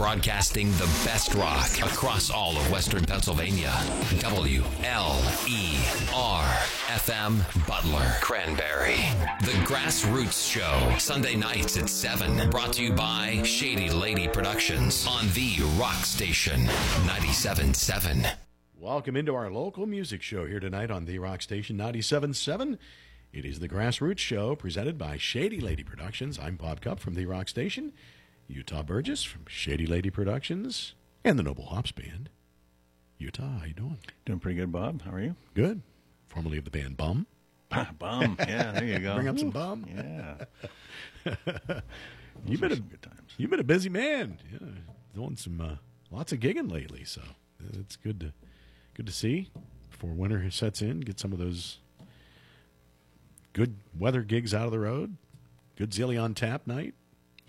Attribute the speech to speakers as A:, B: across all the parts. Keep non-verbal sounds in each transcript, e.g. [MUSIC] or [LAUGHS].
A: broadcasting the best rock across all of Western Pennsylvania. W L E R FM Butler Cranberry. The Grassroots Show, Sunday nights at 7. Brought to you by Shady Lady Productions on the Rock Station 97.7.
B: Welcome into our local music show here tonight on the Rock Station 97.7. It is the Grassroots Show presented by Shady Lady Productions. I'm Bob Cup from the Rock Station. Utah Burgess from Shady Lady Productions and the Noble Hops Band. Utah, how you doing?
C: Doing pretty good, Bob. How are you?
B: Good. Formerly of the band Bum. [LAUGHS]
C: bum. Yeah, there you go.
B: Bring up some Bum.
C: Yeah. [LAUGHS]
B: You've been a
C: good times.
B: You've been a busy man. Yeah, doing some uh, lots of gigging lately, so it's good to good to see before winter sets in. Get some of those good weather gigs out of the road. Good Zillion Tap night.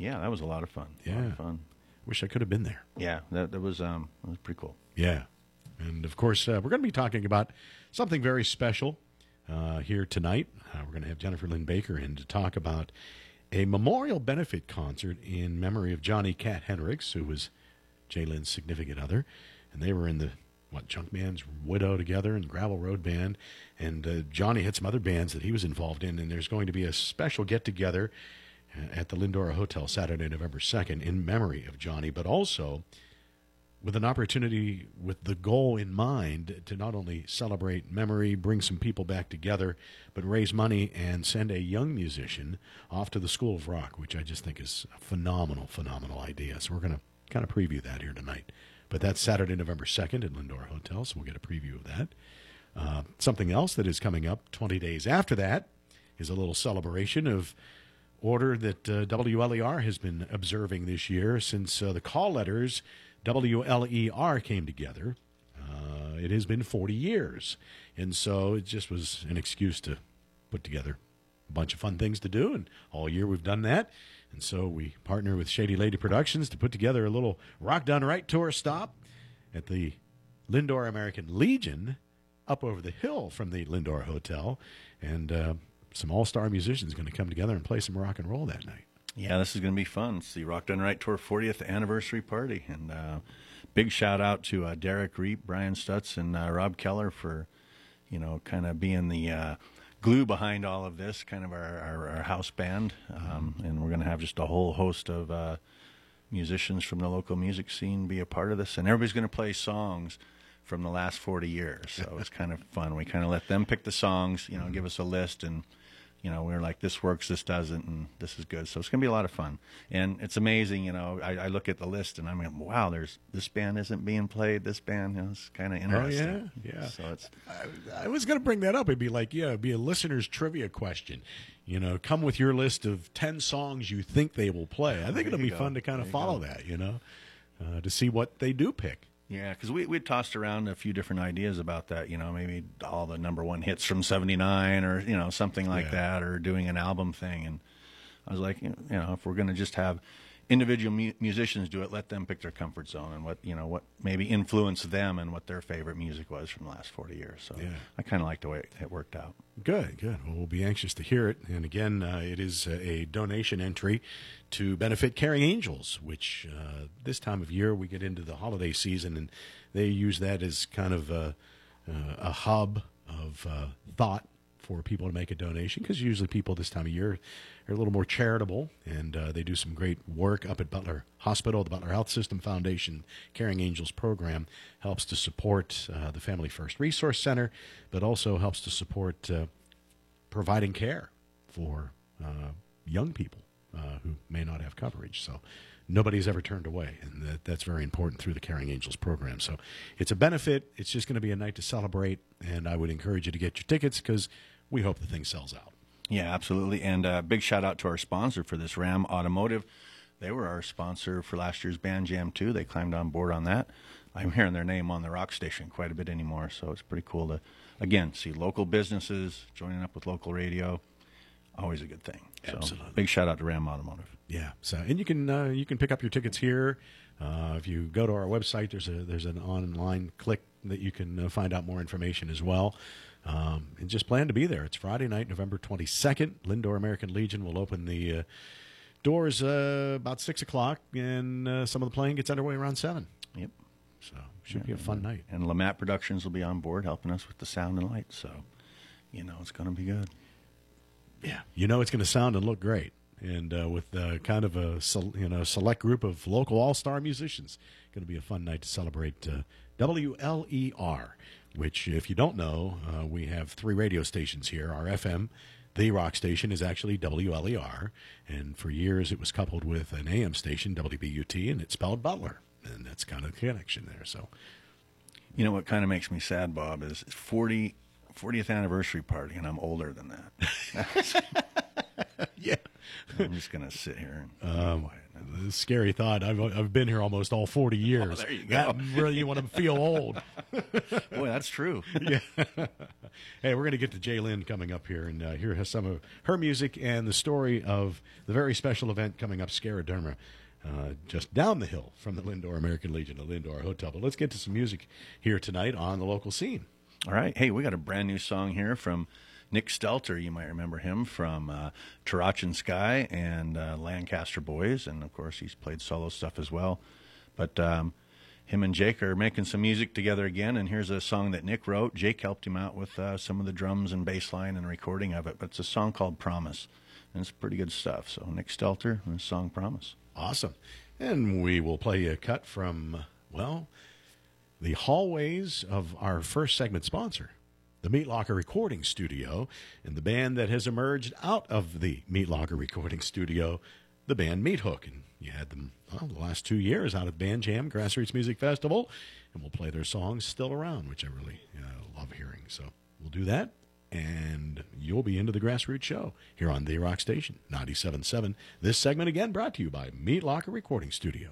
C: Yeah, that was a lot of fun. A lot
B: Yeah.
C: of fun.
B: Wish I could have been there.
C: Yeah, that, that was um, that was pretty cool.
B: Yeah. And of course, uh, we're going to be talking about something very special uh, here tonight. Uh, we're going to have Jenifer Lynn Baker in to talk about a memorial benefit concert in memory of Johnny Katt Hendricks, who was Jay Lynn's significant other. And they were in the, what, Junkman's Widow together and Gravel Road Band. And uh, Johnny had some other bands that he was involved in. And there's going to be a special get together at the Lyndora Hotel Saturday, November 2nd, in memory of Johnny, but also with an opportunity with the goal in mind to not only celebrate memory, bring some people back together, but raise money and send a young musician off to the School of Rock, which I just think is a phenomenal, phenomenal idea. So we're going to kind of preview that here tonight. But that's Saturday, November 2nd at Lyndora Hotel, so we'll get a preview of that. Uh, something else that is coming up 20 days after that is a little celebration of order that uh, WLER has been observing this year since uh, the call letters WLER came together. Uh, it has been 40 years. And so it just was an excuse to put together a bunch of fun things to do. And all year we've done that. And so we partner with Shady Lady Productions to put together a little Rock Done Right tour stop at the Lyndora American Legion up over the hill from the Lyndora Hotel. And uh, some all star musicians going to come together and play some rock and roll that night.
C: Yeah, this is going to be fun. It's the Rock Done Right Tour 40th anniversary party, and uh, big shout out to uh, Derek Reep, Brian Stutz, and uh, Rob Keller for, you know, kind of being the uh, glue behind all of this, kind of our, our, our house band, um, and we're going to have just a whole host of uh, musicians from the local music scene be a part of this, and everybody's going to play songs from the last 40 years. So it's [LAUGHS] kind of fun. We kind of let them pick the songs, you know, give us a list and you know, we are like, this works, this doesn't, and this is good. So it's going to be a lot of fun. And it's amazing, you know, I, I look at the list and I'm like, wow, there's this band isn't being played, this band, you know, it's kind of interesting.
B: Oh, yeah? Yeah.
C: So it's,
B: I, I was going to bring that up. It'd be like, yeah, it'd be a listener's trivia question. You know, come with your list of 10 songs you think they will play. I think it'll be
C: go.
B: fun to kind of follow
C: go.
B: that, you know, uh, to see what they do pick.
C: Yeah, because we, we tossed around a few different ideas about that, you know, maybe all the number one hits from 79 or, you know, something like
B: Yeah.
C: that, or doing an album thing. And I was like, you know, if we're going to just have individual mu- musicians do it, let them pick their comfort zone and what, you know, what maybe influenced them and what their favorite music was from the last 40 years. So
B: Yeah.
C: I kind of like the way it, worked out.
B: Good, good. Well, we'll be anxious to hear it. And again, uh, it is a, a donation entry to benefit Caring Angels, which uh, this time of year we get into the holiday season, and they use that as kind of a, uh, a hub of uh, thought for people to make a donation because usually people this time of year are a little more charitable and uh, they do some great work up at Butler Hospital. The Butler Health System Foundation Caring Angels program helps to support uh, the Family First Resource Center, but also helps to support uh, providing care for uh, young people uh, who may not have coverage. So nobody's ever turned away, and that, that's very important through the Caring Angels program. So it's a benefit. It's just going to be a night to celebrate, and I would encourage you to get your tickets because we hope the thing sells out.
C: Yeah, absolutely. And uh, big shout out to our sponsor for this, Ram Automotive. They were our sponsor for last year's Band Jam too. They climbed on board on that. I'm hearing their name on the rock station quite a bit anymore, so it's pretty cool to again see local businesses joining up with local radio. Always a good thing. So,
B: Absolutely.
C: Big shout out to Ram Automotive.
B: Yeah. So, and you can uh, you can pick up your tickets here. Uh, if you go to our website, there's a there's an online click that you can uh, find out more information as well. Um, and just plan to be there. It's Friday night, November 22nd. Lyndora American Legion will open the uh, doors uh, about six o'clock, and uh, some of the playing gets underway around seven.
C: Yep.
B: So should be a fun night.
C: And Lamat Productions will be on board helping us with the sound and light. So, you know, it's going to be good.
B: Yeah, you know it's going to sound and look great, and uh, with uh, kind of a you know select group of local all star musicians, It's going to be a fun night to celebrate uh, WLER. Which, if you don't know, uh, we have three radio stations here. Our FM, the rock station, is actually WLER, and for years it was coupled with an AM station, WBUT, and it's spelled Butler, and that's kind of the connection there. So,
C: You know what kind of makes me sad, Bob, is 40, 40th anniversary party, and I'm older than that. [LAUGHS]
B: yeah,
C: I'm just going to sit here and
B: Um,
C: quiet.
B: Scary thought. I've I've been here almost all forty [LAUGHS] years.
C: there you
B: That
C: go. [LAUGHS]
B: really you want to feel old. [LAUGHS]
C: Boy, that's true. yeah.
B: Hey, we're going to get to Jay Lynn coming up here and uh, hear some of her music and the story of the very special event coming up, Scareoderma, uh, just down the hill from the Lyndora American Legion, the Lyndora Hotel. But let's get to some music here tonight on the local scene.
C: All right. Hey, we got a brand new song here from Nick Stelter. You might remember him from uh, Tarachin Sky and uh, Lancaster Boys. And of course, he's played solo stuff as well. But um, him and Jake are making some music together again. And here's a song that Nick wrote. Jake helped him out with uh, some of the drums and bass line and recording of it. But it's a song called Promise. And it's pretty good stuff. So, Nick Stelter and his song Promise.
B: Awesome. And we will play a cut from, well, the hallways of our first segment sponsor, the Meat Locker Recording Studio, and the band that has emerged out of the Meat Locker Recording Studio, the band Meat Hook. And you had them well, the last two years out at Band Jam Grassroots Music Festival, and we'll play their songs still around, which I really uh, love hearing. So we'll do that. And you'll be into the Grassroots Show here on The Rock Station 97.7. This segment again brought to you by Meat Locker Recording Studio.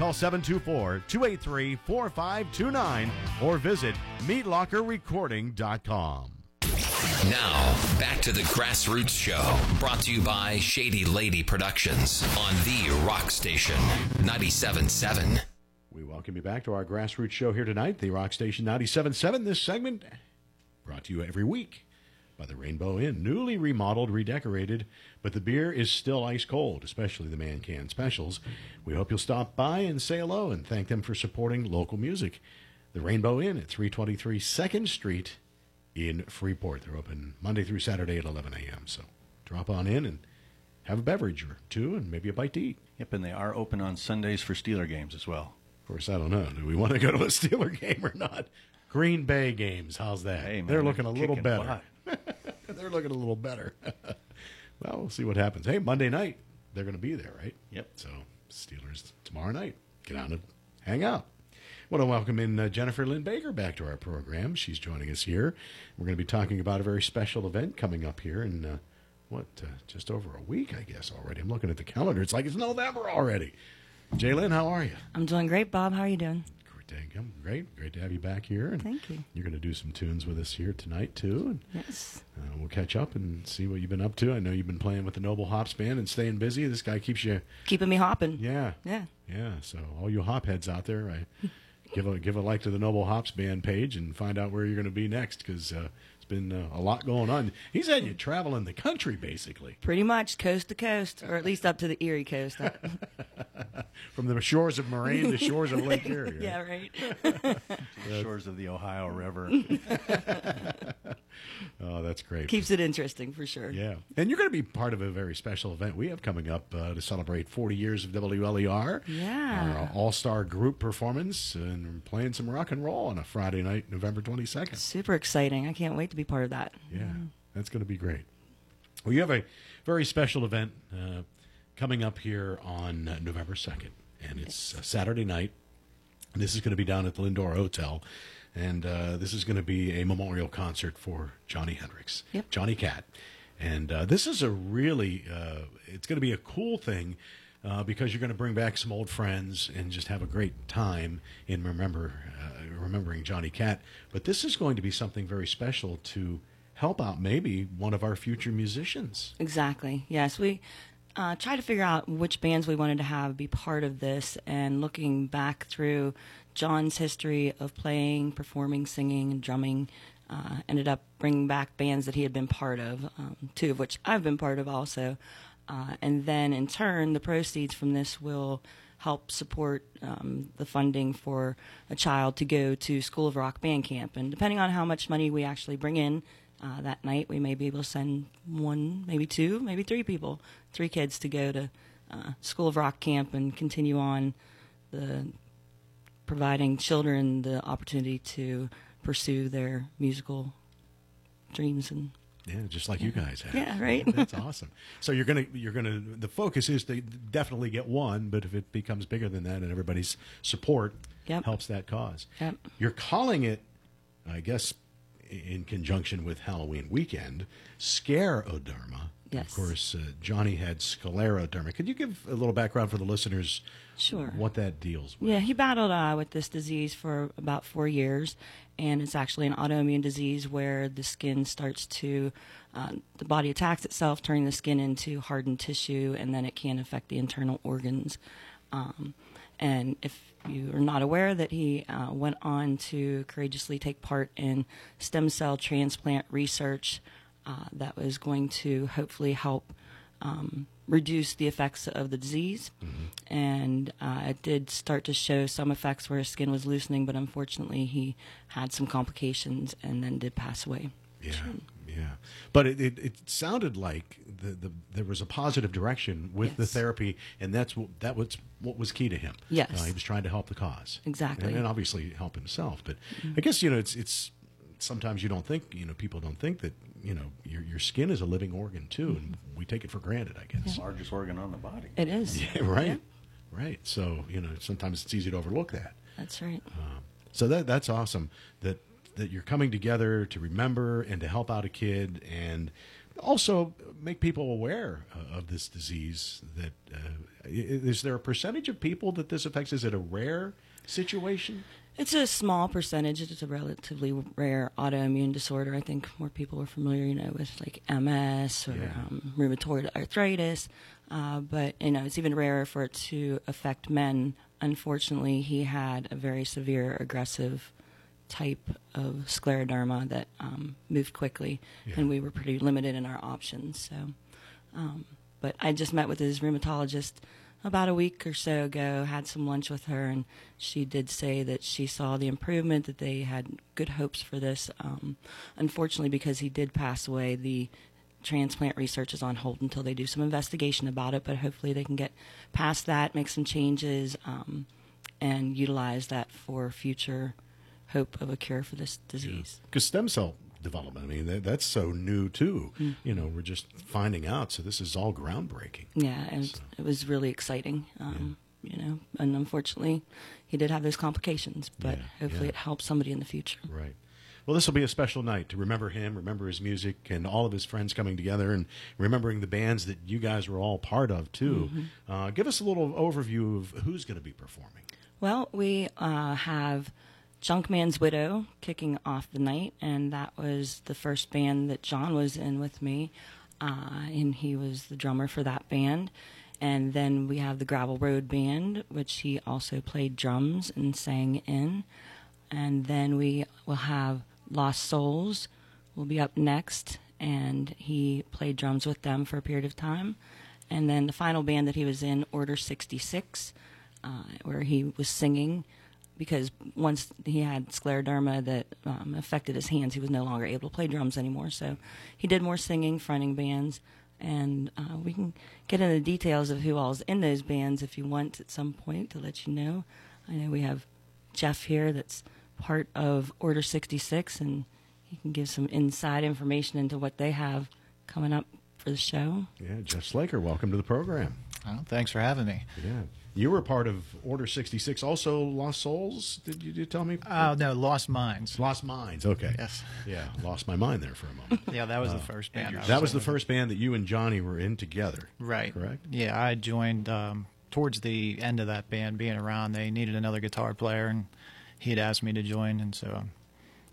B: Call 724 283 4529 or visit meatlockerrecording.com.
A: Now, back to the Grassroots Show, brought to you by Shady Lady Productions on the Rock Station 97.7.
B: We welcome you back to our Grassroots Show here tonight, the Rock Station 97.7. This segment brought to you every week by the Rainbow Inn. Newly remodeled, redecorated, but the beer is still ice cold, especially the man can specials. We hope you'll stop by and say hello and thank them for supporting local music. The Rainbow Inn at 323 2nd Street in Freeport. They're open Monday through Saturday at 11 a.m. So drop on in and have a beverage or two and maybe a bite to eat.
C: Yep, and they are open on Sundays for Steeler games as well.
B: Of course, I don't know. Do we want to go to a Steeler [LAUGHS] game or not? Green Bay games. How's that?
C: Hey, man,
B: They're looking a little better.
C: butt. [LAUGHS]
B: They're looking a little better. [LAUGHS] well, we'll see what happens. Hey, Monday night, they're going to be there, right?
C: Yep.
B: So, Steelers tomorrow night. Get on and hang out. want to welcome in uh, Jenifer Lynn Baker back to our program. She's joining us here. We're going to be talking about a very special event coming up here in, uh, what, uh, just over a week, I guess, already. I'm looking at the calendar. It's like it's November already. Jalen, how are you?
D: I'm doing great, Bob. How are you doing?
B: Great, to- great, great to have you back here. And
D: Thank you.
B: You're going to do some tunes with us here tonight too, and
D: Yes.
B: uh, we'll catch up and see what you've been up to. I know you've been playing with the Noble Hops band and staying busy. This guy keeps you,
D: Keeping me hopping.
B: yeah,
D: Yeah.
B: yeah. So all you hop heads out there, I [LAUGHS] give a give a like to the Noble Hops band page and find out where you're going to be next because uh, been uh, a lot going on. He's had you traveling the country basically,
D: Pretty much coast to coast, or at least up to the Erie coast. [LAUGHS] [LAUGHS]
B: from the shores of Moraine to shores of Lake Erie. right? [LAUGHS]
D: yeah, right.
C: The shores of the Ohio River.
B: Oh, that's great.
D: Keeps it interesting for sure.
B: Yeah. And you're going to be part of a very special event we have coming up uh, to celebrate 40 years of WLER.
D: Yeah.
B: Our all star group performance and playing some rock and roll on a Friday night, November 22nd.
D: Super exciting. I can't wait to be part of that.
B: Yeah. That's going to be great. Well, you have a very special event uh, coming up here on uh, November 2nd, and it's uh, Saturday night. And this is going to be down at the Lyndora Hotel. And uh, this is going to be a memorial concert for Johnny Hendricks,
D: Yep.
B: Johnny Katt. And uh, this is a really, uh, it's going to be a cool thing uh, because you're going to bring back some old friends and just have a great time in remember uh, remembering Johnny Katt. But this is going to be something very special to help out maybe one of our future musicians.
D: Exactly. Yes, we uh, tried to figure out which bands we wanted to have be part of this, and looking back through John's history of playing, performing, singing, and drumming, uh, ended up bringing back bands that he had been part of, um, two of which I've been part of also. Uh, and then in turn, the proceeds from this will help support um, the funding for a child to go to School of Rock band camp. And depending on how much money we actually bring in uh, that night, we may be able to send one, maybe two, maybe three people, three kids to go to uh, School of Rock camp and continue on the providing children the opportunity to pursue their musical dreams and
B: Yeah, just like you guys have.
D: Yeah, right.
B: That's [LAUGHS] awesome. So you're gonna you're gonna the focus is to definitely get one, but if it becomes bigger than that and everybody's support
D: Yep.
B: helps that cause.
D: Yep.
B: You're calling it, I guess, in conjunction with Halloween weekend, scareoderma.
D: Yes.
B: Of course, uh, Johnny had scleroderma. Could you give a little background for the listeners?
D: Sure.
B: What that deals with?
D: Yeah, he battled uh, with this disease for about four years, and it's actually an autoimmune disease where the skin starts to, uh, the body attacks itself, turning the skin into hardened tissue, and then it can affect the internal organs. Um, and if you are not aware that he uh, went on to courageously take part in stem cell transplant research uh, that was going to hopefully help um, reduce the effects of the disease. And uh, it did start to show some effects where his skin was loosening, but unfortunately, he had some complications and then did pass away.
B: Yeah, yeah. But it, it, it sounded like the, the there was a positive direction with the therapy, and that's what that was what was key to him.
D: Yes.
B: uh, he was trying to help the cause
D: Exactly.
B: and, and obviously help himself. But I guess you know it's it's sometimes you don't think you know people don't think that you know your your skin is a living organ too, and we take it for granted. I guess.
C: Largest organ on the body.
D: It is. [LAUGHS]
B: Yeah, right. Right. So you know sometimes it's easy to overlook that.
D: That's right.
B: So that that's awesome that that you're coming together to remember and to help out a kid and also make people aware uh, of this disease. That uh, is there a percentage of people that this affects? Is it a rare situation?
D: It's a small percentage. It's a relatively rare autoimmune disorder. I think more people are familiar, you know, with like MS or
B: Yeah.
D: um, rheumatoid arthritis. Uh, but you know, it's even rarer for it to affect men. Unfortunately, he had a very severe aggressive type of scleroderma that um, moved quickly,
B: Yeah.
D: and we were pretty limited in our options. So, um, but I just met with his rheumatologist about a week or so ago, had some lunch with her, and she did say that she saw the improvement, that they had good hopes for this. Um, unfortunately, because he did pass away, the transplant research is on hold until they do some investigation about it, but hopefully they can get past that, make some changes, um, and utilize that for future hope of a cure for this disease.
B: Because stem cell development, I mean, that, that's so new too.
D: Mm.
B: You know, we're just finding out. So this is all groundbreaking.
D: Yeah, and
B: So-
D: it was really exciting. Um, You know, and unfortunately, he did have those complications, but
B: Yeah,
D: hopefully,
B: yeah.
D: it helps somebody in the future.
B: Right. Well, this will be a special night to remember him, remember his music, and all of his friends coming together, and remembering the bands that you guys were all part of too. Uh, give us a little overview of who's going to be performing.
D: Well, we uh, have Junkman's Widow kicking off the night, and that was the first band that John was in with me, uh, and he was the drummer for that band. And then we have the Gravel Road Band, which he also played drums and sang in. And then we will have Lost Souls will be up next, and he played drums with them for a period of time. And then the final band that he was in, Order 66, uh, where he was singing because once he had scleroderma that um, affected his hands, he was no longer able to play drums anymore. So he did more singing, fronting bands, and uh, we can get into the details of who all's in those bands if you want at some point to let you know. I know we have Jeff here that's part of Order 66, and he can give some inside information into what they have coming up for the show.
B: Yeah, Jeff Slaker, welcome to the program.
E: Oh, thanks for having me.
B: Yeah, you were part of Order sixty six, also Lost Souls. Did you, did you tell me?
E: Oh no, Lost Minds.
B: Lost Minds. Okay.
E: Yes.
B: Yeah, lost my mind there for a moment. [LAUGHS]
E: Yeah, that was the uh, first band. I
B: that was
E: in
B: the first band that you and Johnny were in together.
E: Right.
B: Correct.
E: Yeah, I joined um, towards the end of that band being around. They needed another guitar player, and he had asked me to join, and so um,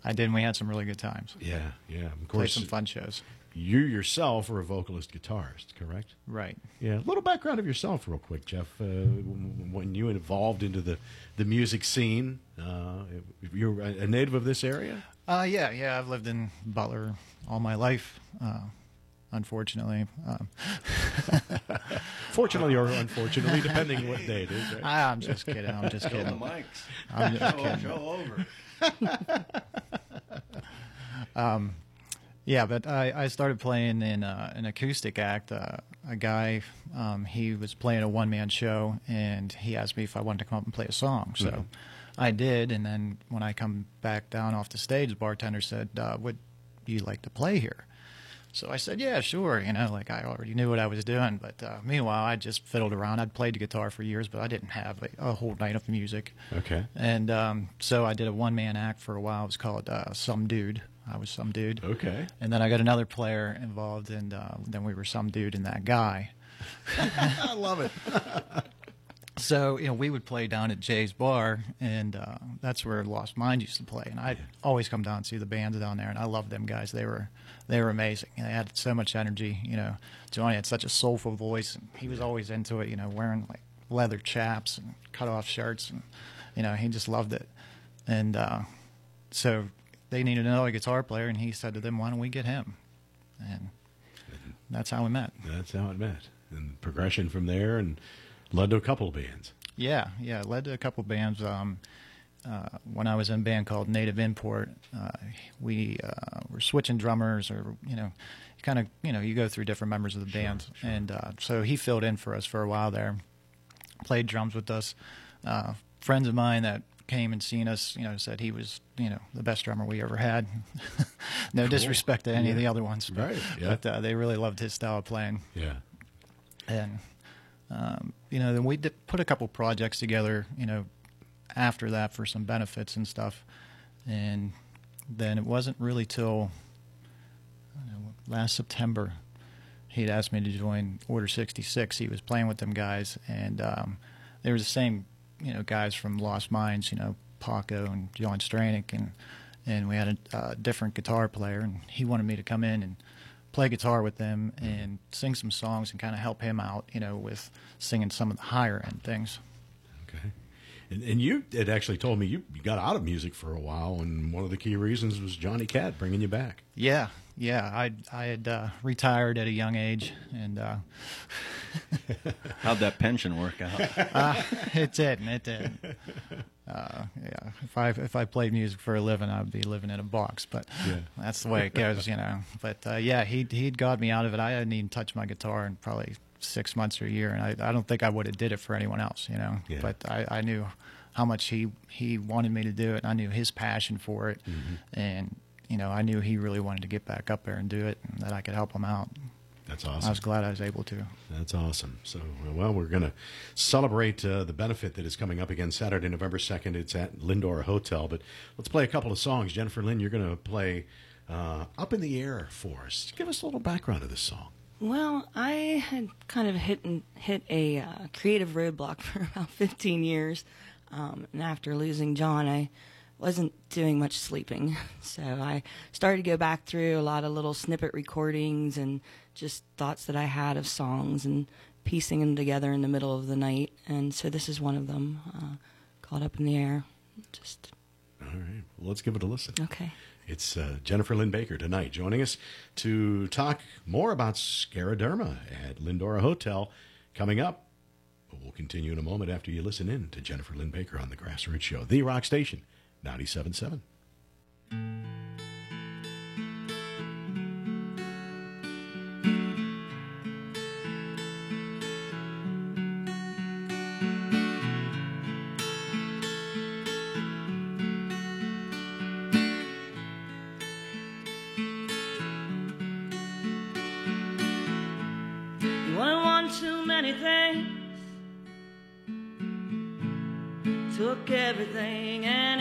E: I did. and We had some really good times.
B: Yeah, yeah. Of course.
E: Played
B: course,
E: some fun shows.
B: You yourself are a vocalist guitarist, correct?
E: Right.
B: Yeah, a little background of yourself, real quick, Jeff. Uh, when you evolved into the, the music scene, uh, you're a native of this area.
E: Uh, yeah, yeah. I've lived in Butler all my life. Uh, unfortunately, um, [LAUGHS]
B: Fortunately or unfortunately, depending what day it is. Right?
E: I, I'm just kidding. I'm just
C: Show the
E: kidding.
C: mics.
E: I'm [LAUGHS] just
C: Show,
E: kidding.
C: show over. [LAUGHS]
E: Yeah, but I, I started playing in uh, an acoustic act. Uh, a guy, um, he was playing a one man show, and he asked me if I wanted to come up and play a song. So I did, and then when I come back down off the stage, the bartender said, uh, "Would you like to play here?" So I said, "Yeah, sure." You know, like I already knew what I was doing. But uh, meanwhile, I just fiddled around. I'd played the guitar for years, but I didn't have a, a whole night of music.
B: Okay.
E: And um, so I did a one man act for a while. It was called uh, Some Dude. I was Some Dude.
B: Okay.
E: And then I got another player involved, and uh, then we were some dude and that guy. [LAUGHS]
B: I love it. [LAUGHS]
E: So you know, we would play down at Jay's Bar, and uh, that's where Lost Mind used to play. And I'd always come down and see the bands down there, and I loved them guys. They were they were amazing. And they had so much energy. You know, Johnny had such a soulful voice, and he was always into it. You know, wearing like leather chaps and cut off shirts, and you know, he just loved it. And uh, so they needed another guitar player, and he said to them, "Why don't we get him?" And that's how we met.
B: That's how it met, and progression from there, and led to a couple of bands.
E: Yeah, yeah. Led to a couple of bands. Um, uh, when I was in a band called Native Import, uh, we uh, were switching drummers, or you know, kind of you know you go through different members of the band, and uh, so he filled in for us for a while there, played drums with us. Uh, friends of mine that came and seen us, you know, said he was you know the best drummer we ever had. [LAUGHS] no disrespect to any of the other ones, but,
B: Right, yeah.
E: but uh, they really loved his style of playing
B: Yeah.
E: and um, you know then we did put a couple projects together you know after that for some benefits and stuff and then it wasn't really till I don't know, last september he'd asked me to join order 66 he was playing with them guys and um, they were the same you know guys from lost minds you know paco and john stranick and and we had a uh, different guitar player and he wanted me to come in and play guitar with them and sing some songs and kind of help him out, you know, with singing some of the higher end things.
B: Okay. And, and you had actually told me you, you got out of music for a while, and one of the key reasons was Johnny Katt bringing you back.
E: Yeah, yeah. I I had uh, retired at a young age, and uh, [LAUGHS]
C: How'd that pension work out?
E: uh, it didn't. It didn't. Uh, yeah, if I if I played music for a living, I'd be living in a box. But
B: Yeah.
E: that's the way it goes, you know. But uh, yeah, he he'd got me out of it. I hadn't even touched my guitar in probably six months or a year, and I I don't think I would have did it for anyone else, you know.
B: Yeah.
E: But I I knew how much he he wanted me to do it. And I knew his passion for it,
B: Mm-hmm.
E: and you know I knew he really wanted to get back up there and do it, and that I could help him out.
B: That's awesome.
E: I was glad I was able to.
B: That's awesome. So, well, we're going to celebrate uh, the benefit that is coming up again Saturday, November 2nd. It's at Lyndora Hotel. But let's play a couple of songs. Jenifer Lynn, you're going to play uh, Up in the Air for us. Give us a little background of this song.
D: Well, I had kind of hit and hit a uh, creative roadblock [LAUGHS] for about 15 years, um, and after losing John, I wasn't doing much sleeping. [LAUGHS] So I started to go back through a lot of little snippet recordings and just thoughts that I had of songs and piecing them together in the middle of the night. And so this is one of them, uh, called "Up in the Air." Just
B: All right. Well, let's give it a listen.
D: okay.
B: It's uh, Jenifer Lynn Baker tonight joining us to talk more about scleroderma at Lyndora Hotel coming up. But we'll continue in a moment after you listen in to Jenifer Lynn Baker on the Grassroots Show, the rock station, 97.7.
D: You wanted one too many things. Took everything and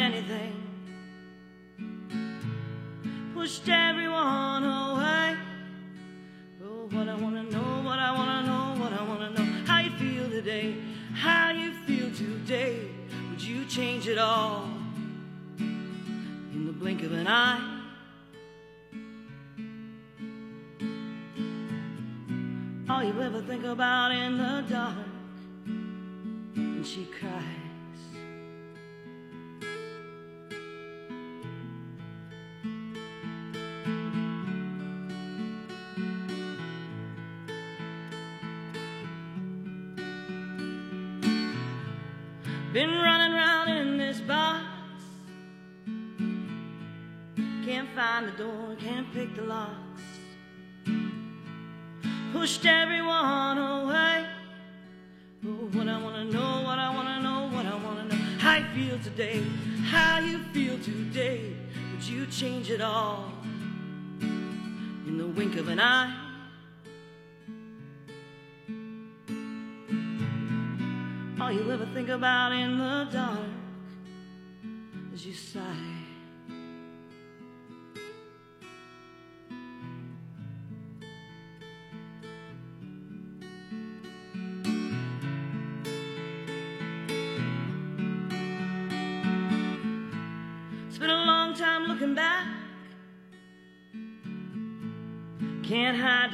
D: eye? all you ever think about in the dark. And she cries. Been running around find the door, can't pick the locks pushed everyone away. Oh, what I wanna know, what I wanna know, what I wanna know. How you feel today, how you feel today. Would you change it all in the wink of an eye? All you ever think about in the dark is you sigh.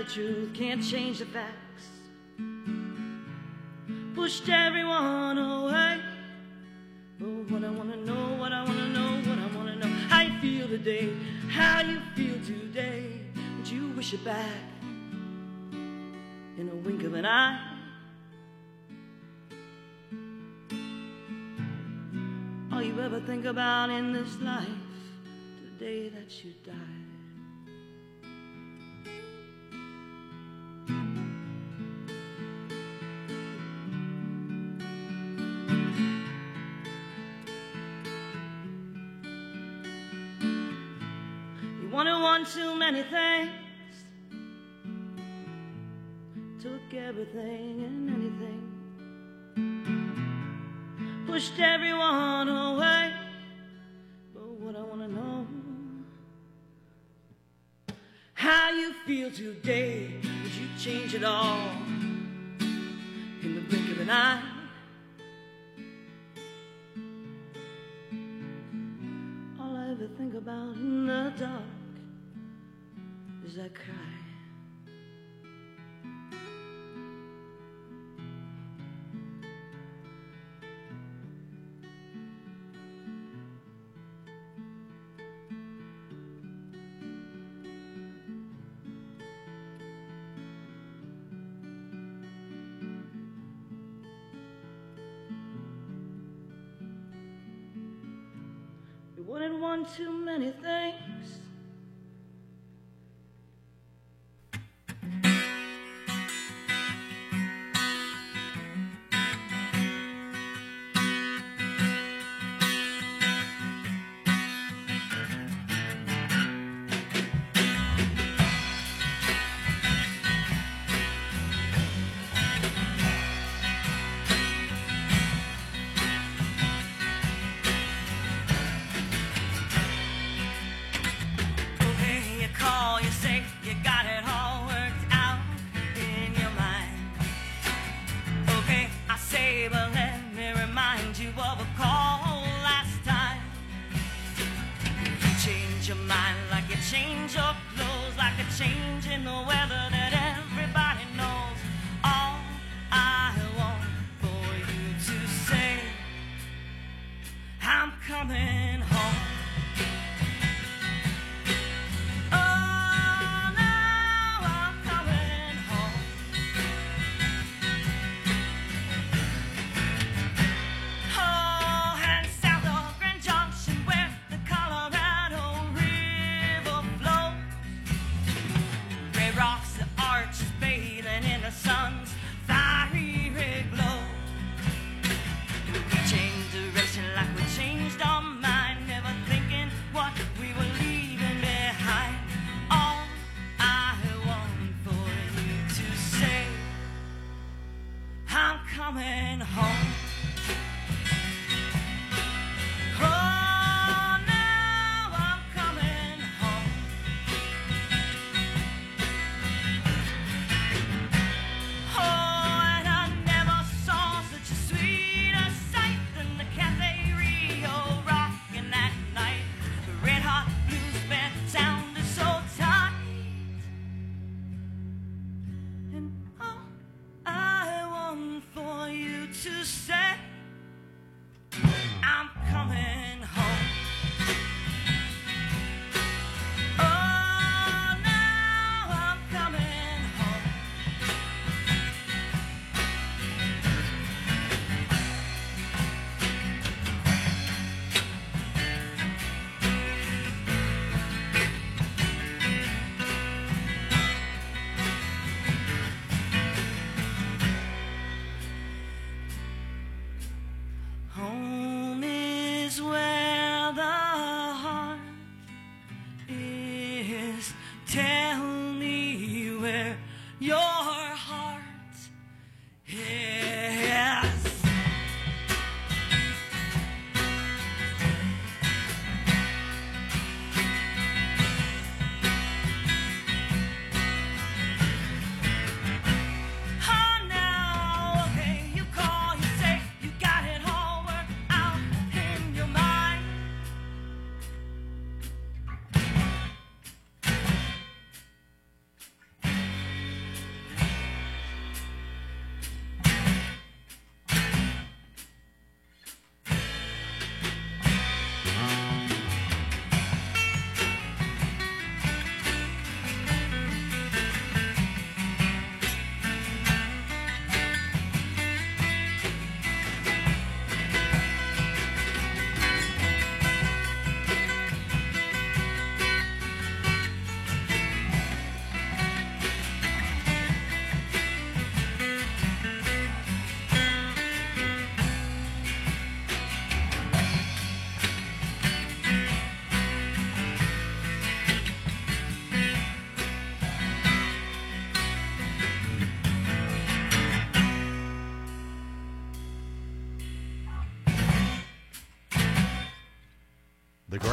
D: the truth, can't change the facts. Pushed everyone away. But what I wanna know, what I wanna know, what I wanna know. How you feel today, how you feel today. Would you wish it back in a wink of an eye? All you ever think about in this life, the day that you die. too many things. Took everything and anything. Pushed everyone away. But what I want to know. How you feel today. Would you change it all? In the blink of an eye. think about in the dark sometimes I cry. wouldn't want too many things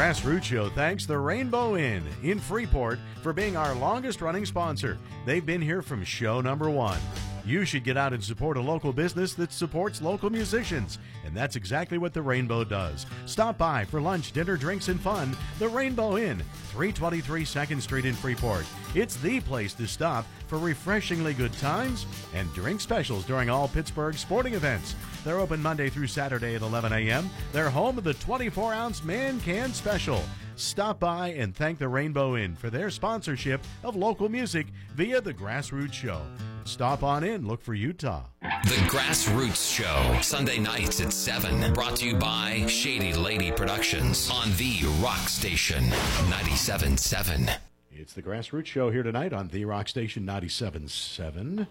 B: Grassroots Show thanks the Rainbow Inn in Freeport for being our longest running sponsor. They've been here from show number one. You should get out and support a local business that supports local musicians, and that's exactly what the Rainbow does. Stop by for lunch, dinner, drinks, and fun. The Rainbow Inn, 323 2nd Street in Freeport. It's the place to stop for refreshingly good times and drink specials during all Pittsburgh sporting events. They're open Monday through Saturday at 11 a.m. They're home of the 24 ounce Man Can Special. Stop by and thank the Rainbow Inn for their sponsorship of local music via the Grassroots Show. Stop on in, look for Utah.
A: The Grassroots Show, Sunday nights at 7. Brought to you by Shady Lady Productions on the Rock Station 97.7.
B: It's the Grassroots Show here tonight on the Rock Station 97.7.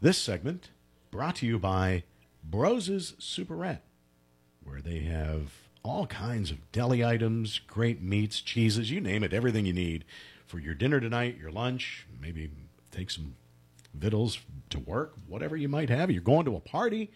B: This segment brought to you by Broses Superette, where they have all kinds of deli items, great meats, cheeses, you name it, everything you need for your dinner tonight, your lunch, maybe take some victuals to work, whatever you might have. You're going to a party,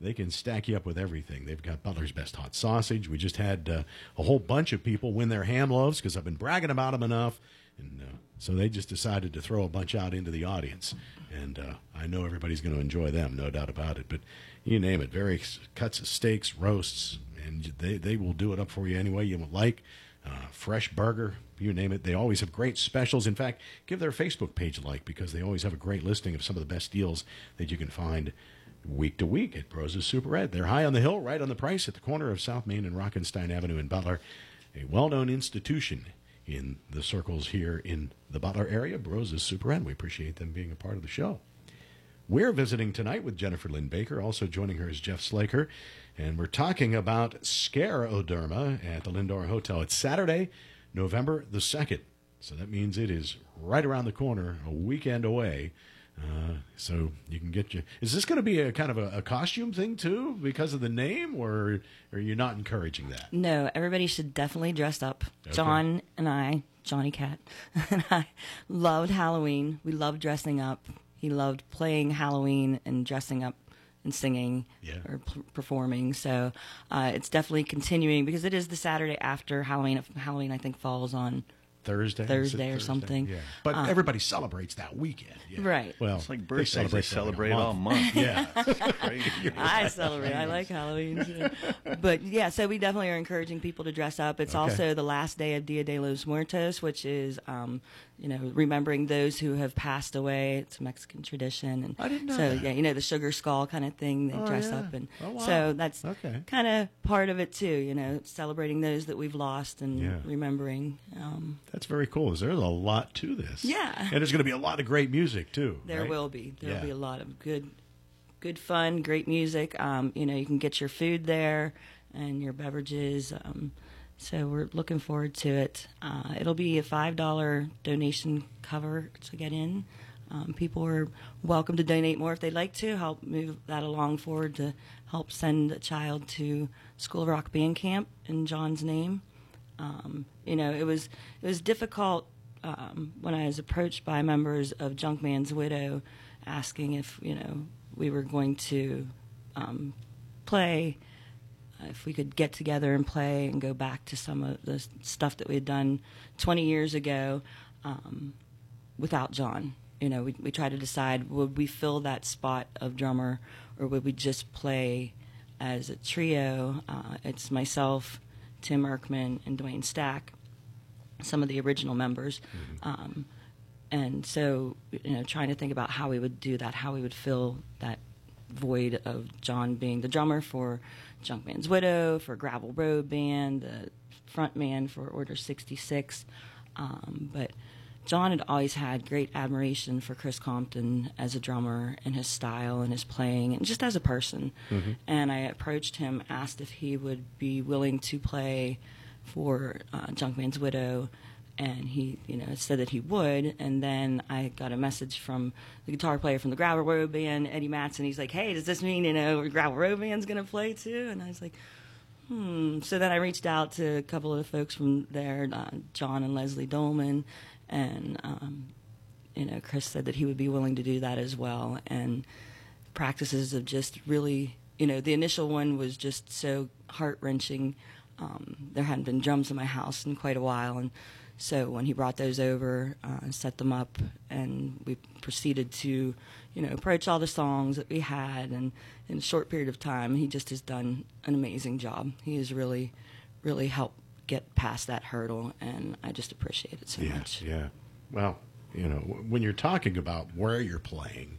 B: they can stack you up with everything. They've got Butler's Best Hot Sausage. We just had uh, a whole bunch of people win their ham loaves because I've been bragging about them enough. And uh, so they just decided to throw a bunch out into the audience. And uh, I know everybody's going to enjoy them, no doubt about it. But you name it, various cuts of steaks, roasts, and they, they will do it up for you any way you would like. Uh, fresh burger, you name it. They always have great specials. In fact, give their Facebook page a like because they always have a great listing of some of the best deals that you can find week to week at Broses Superette. They're high on the hill, right on the price at the corner of South Main and Rockenstein Avenue in Butler, a well known institution in the circles here in the Butler area. Broses Superette. We appreciate them being a part of the show. We're visiting tonight with Jenifer Lynn Baker. Also joining her is Jeff Sleigher. And we're talking about Scareoderma at the Lyndora Hotel. It's Saturday, November the 2nd. So that means it is right around the corner, a weekend away. Uh, so you can get you. Is this going to be a kind of a, a, costume thing too, because of the name, or are you not encouraging that?
D: No, everybody should definitely dress up.
B: Okay.
D: John and I, Johnny Katt, [LAUGHS] and I loved Halloween. We loved dressing up. He loved playing Halloween and dressing up and singing
B: Yeah.
D: or p- performing. So uh, it's definitely continuing because it is the Saturday after Halloween. Halloween, I think, falls on
B: Thursday, Is it
D: Thursday or something.
B: Yeah, but everybody celebrates that weekend. Yeah.
D: Right.
B: Well,
C: It's like birthdays. They
B: celebrate,
C: celebrate,
B: for like a
C: all
B: month.
C: month. [LAUGHS]
B: Yeah. [LAUGHS]
C: It's crazy. [LAUGHS]
D: I celebrate. I like Halloween. too. but yeah, so we definitely are encouraging people to dress up. It's
B: Okay.
D: also the last day of Dia de los Muertos, which is, um, you know, remembering those who have passed away. It's a Mexican tradition, and
B: I didn't know
D: so
B: that.
D: yeah, you know, the sugar skull kind of thing. They
B: Oh,
D: dress
B: yeah.
D: up, and
B: Oh, wow.
D: so that's
B: Okay.
D: kind of part of it too. You know, celebrating those that we've lost and
B: Yeah.
D: remembering. Um,
B: That's very cool. There's a lot to this.
D: Yeah.
B: And there's going to be a lot of great music too.
D: There
B: right?
D: will be. There
B: Yeah.
D: will be a lot of good, good fun, great music. Um, you know, you can get your food there and your beverages. Um, so we're looking forward to it. Uh, it'll be a five dollar donation cover to get in. Um, people are welcome to donate more if they'd like to help move that along forward to help send a child to School of Rock Band Camp in John's name. Um, you know, it was it was difficult um, when I was approached by members of Junkman's Widow, asking if you know we were going to um, play, if we could get together and play and go back to some of the stuff that we had done 20 years ago um, without John. You know, we we tried to decide would we fill that spot of drummer or would we just play as a trio? Uh, it's myself, Tim Erkman, and Dwayne Stack some of the original members. Um, and so, you know, trying to think about how we would do that, how we would fill that void of John being the drummer for Junkman's Widow, for Gravel Road Band, the front man for Order 66. Um, but John had always had great admiration for Chris Compton as a drummer and his style and his playing and just as a person. And I approached him, asked if he would be willing to play for uh, Junkman's Widow, and he, you know, said that he would. And then I got a message from the guitar player from the Gravel Road Band, Eddie Matson. He's like, "Hey, does this mean you know Gravel Road Band's going to play too?" And I was like, "Hmm." So then I reached out to a couple of the folks from there, uh, John and Leslie Dolman, and um, you know, Chris said that he would be willing to do that as well. And practices of just really, you know, the initial one was just so heart wrenching. Um, there hadn't been drums in my house in quite a while, and so when he brought those over, uh, set them up, and we proceeded to, you know, approach all the songs that we had, and in a short period of time, he just has done an amazing job. He has really, really helped get past that hurdle, and I just appreciate it so
B: yeah,
D: much.
B: yeah. Well, you know, w- when you're talking about where you're playing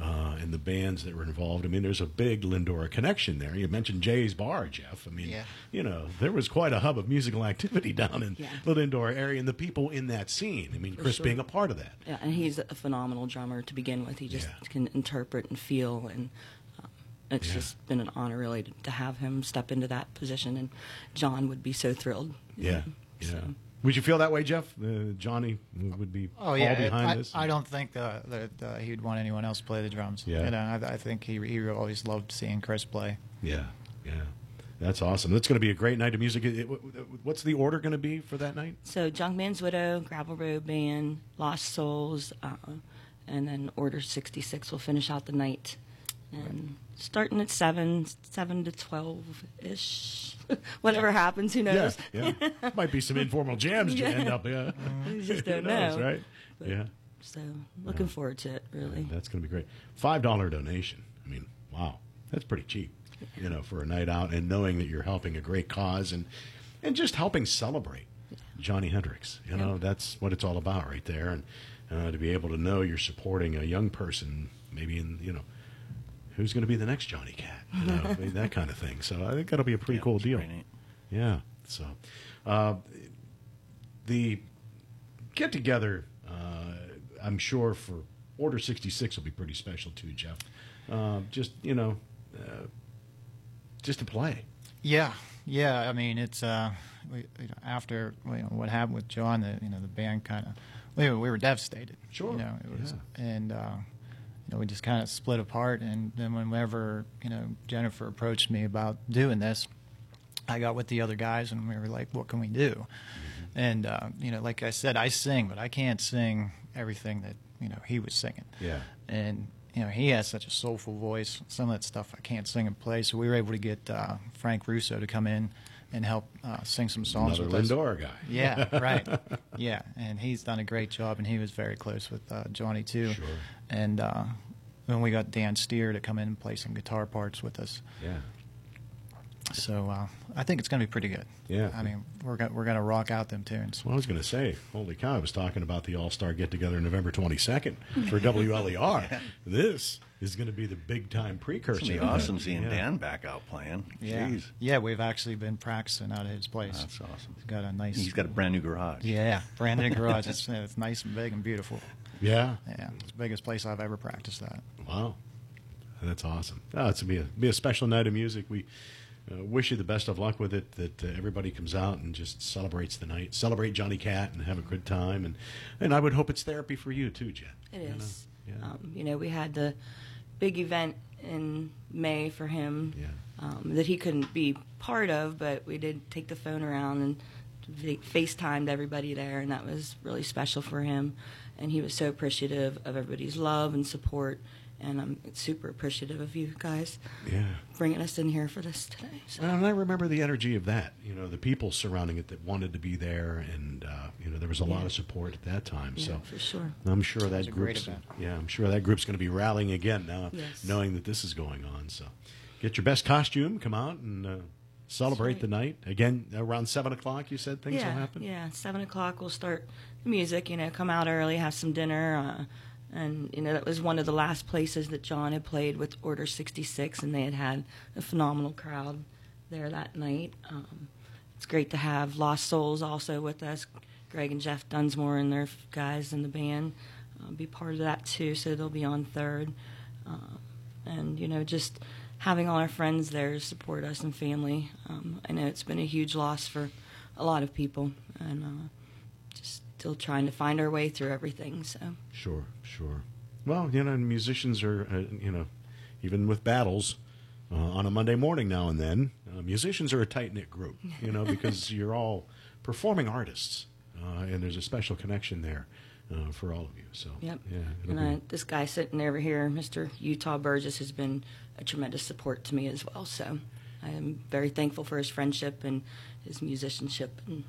B: uh, and the bands that were involved, I mean, there's a big Lyndora connection there. You mentioned Jay's Bar, Jeff. I mean,
E: Yeah.
B: you know, there was quite a hub of musical activity [LAUGHS] down in
D: Yeah.
B: the Lyndora area, and the people in that scene. I mean, Chris
D: sure.
B: being a part of that.
D: Yeah, and he's a phenomenal drummer to begin with. He just
B: Yeah.
D: can interpret and feel, and um, it's
B: Yeah.
D: just been an honor really to, to have him step into that position. And John would be so thrilled.
B: Yeah,
D: know,
B: yeah.
D: so.
B: Would you feel that way, Jeff? Uh, Johnny would be
E: Oh yeah,
B: all behind
E: I,
B: this.
E: I don't think uh, that uh, he'd want anyone else to play the drums.
B: Yeah.
E: you know, I, I think he he always loved seeing Chris play.
B: Yeah, yeah. That's awesome. That's going to be a great night of music. It- it- What's the order going to be for that night?
D: So Junkman's Widow, Gravel Road Band, Lost Souls, uh, and then Order 66 will finish out the night. And starting at 7, 7 to 12-ish. [LAUGHS] Whatever happens, who knows?
B: Yeah, yeah. Might be some informal jams you
D: Yeah.
B: end up. Yeah, [LAUGHS]
D: You just [LAUGHS] don't
B: knows,
D: know.
B: right? yeah,
D: So looking forward to it, really.
B: that's going to be great. Five dollar donation. I mean, wow, that's pretty cheap. You know, for a night out, and knowing that you're helping a great cause, and and just helping celebrate Johnny Henricks. You know, that's what it's all about, right there. And uh, to be able to know you're supporting a young person, maybe in you know. Who's going to be the next Johnny Katt? You know, I mean, that kind of thing. So I think that'll be a pretty
C: Yeah,
B: cool deal.
C: pretty.
B: Yeah. So, uh, the get together, uh, I'm sure for Order 66 will be pretty special too, Jeff. Uh, just you know, uh, just to play.
E: Yeah, yeah. I mean, it's uh, we, you know, after you know, what happened with John, the you know the band kind of we were, we were devastated.
B: Sure,
E: you know it was,
B: yeah.
E: and uh, you know we just kind of split apart. And then whenever you know Jenifer approached me about doing this, I got with the other guys and we were like, what can we do? And uh, you know, like I said, I sing, but I can't sing everything that you know he was singing.
B: Yeah.
E: And you know, he has such a soulful voice. Some of that stuff I can't sing and play. So we were able to get uh, Frank Russo to come in and help uh, sing some songs
B: Another
E: with us.
B: Lyndora guy.
E: Yeah, [LAUGHS] right. Yeah, and he's done a great job, and he was very close with uh, Johnny too.
B: Sure.
E: And uh, then we got Dan Steer to come in and play some guitar parts with us.
B: Yeah.
E: So uh, I think it's going to be pretty good.
B: Yeah.
E: I mean, we're go- we're going to rock out them tunes.
B: Well, I was going to say, holy cow! I was talking about the All Star Get Together November 22nd for WLER. [LAUGHS] This is going to be the big time precursor.
C: It's gonna
B: of
C: be
B: that.
C: awesome seeing
B: Yeah.
C: Dan back out playing.
E: Yeah,
C: Jeez.
E: yeah. We've actually been practicing out at his place.
C: That's awesome.
E: He's got a nice.
C: He's got a brand new garage.
E: Yeah, brand new garage. It's, it's nice and big and beautiful.
B: Yeah.
E: Yeah, it's the biggest place I've ever practiced that.
B: Wow, that's awesome. Oh, it's gonna be a, be a special night of music. We uh, wish you the best of luck with it. That uh, everybody comes out and just celebrates the night, celebrate Johnny Katt, and have a good time. And and I would hope it's therapy for you too, Jen.
D: It
B: You know?
D: is.
B: Yeah.
D: Um, you know, we had the big event in May for him
B: Yeah.
D: um, that he couldn't be part of, but we did take the phone around and fa- FaceTimed everybody there, and that was really special for him. And he was so appreciative of everybody's love and support, and I'm super appreciative of you guys
B: yeah.
D: bringing us in here for this today. So.
B: Well, and I remember the energy of that. You know, the people surrounding it that wanted to be there, and uh, you know, there was a lot of support at that time.
D: Yeah,
B: so
D: for sure.
B: I'm sure that
E: was a great
B: group's yeah, I'm sure that group's going to be rallying again now,
D: Yes.
B: knowing that this is going on. So, get your best costume, come out and uh, celebrate
D: right.
B: the night again around seven o'clock. You said things
D: yeah,
B: will happen.
D: Yeah, seven o'clock we'll start the music. You know, come out early, have some dinner, uh, and you know that was one of the last places that John had played with Order sixty six, and they had had a phenomenal crowd there that night. Um, it's great to have Lost Souls also with us. Greg and Jeff Dunsmore and their guys in the band uh, be part of that too, so they'll be on third. Uh, and you know, just having all our friends there to support us and family. Um, I know it's been a huge loss for a lot of people, and uh, just still trying to find our way through everything. So
B: Sure, sure. Well, you know, musicians are, uh, you know, even with battles uh, on a Monday morning now and then, uh, musicians are a tight knit group, you know, because [LAUGHS] you're all performing artists, uh, and there's a special connection there uh, for all of you. So,
D: Yep.
B: yeah,
D: and uh, this guy sitting over here, Mr. Utah Burgess, has been a tremendous support to me as well. So I am very thankful for his friendship and his musicianship and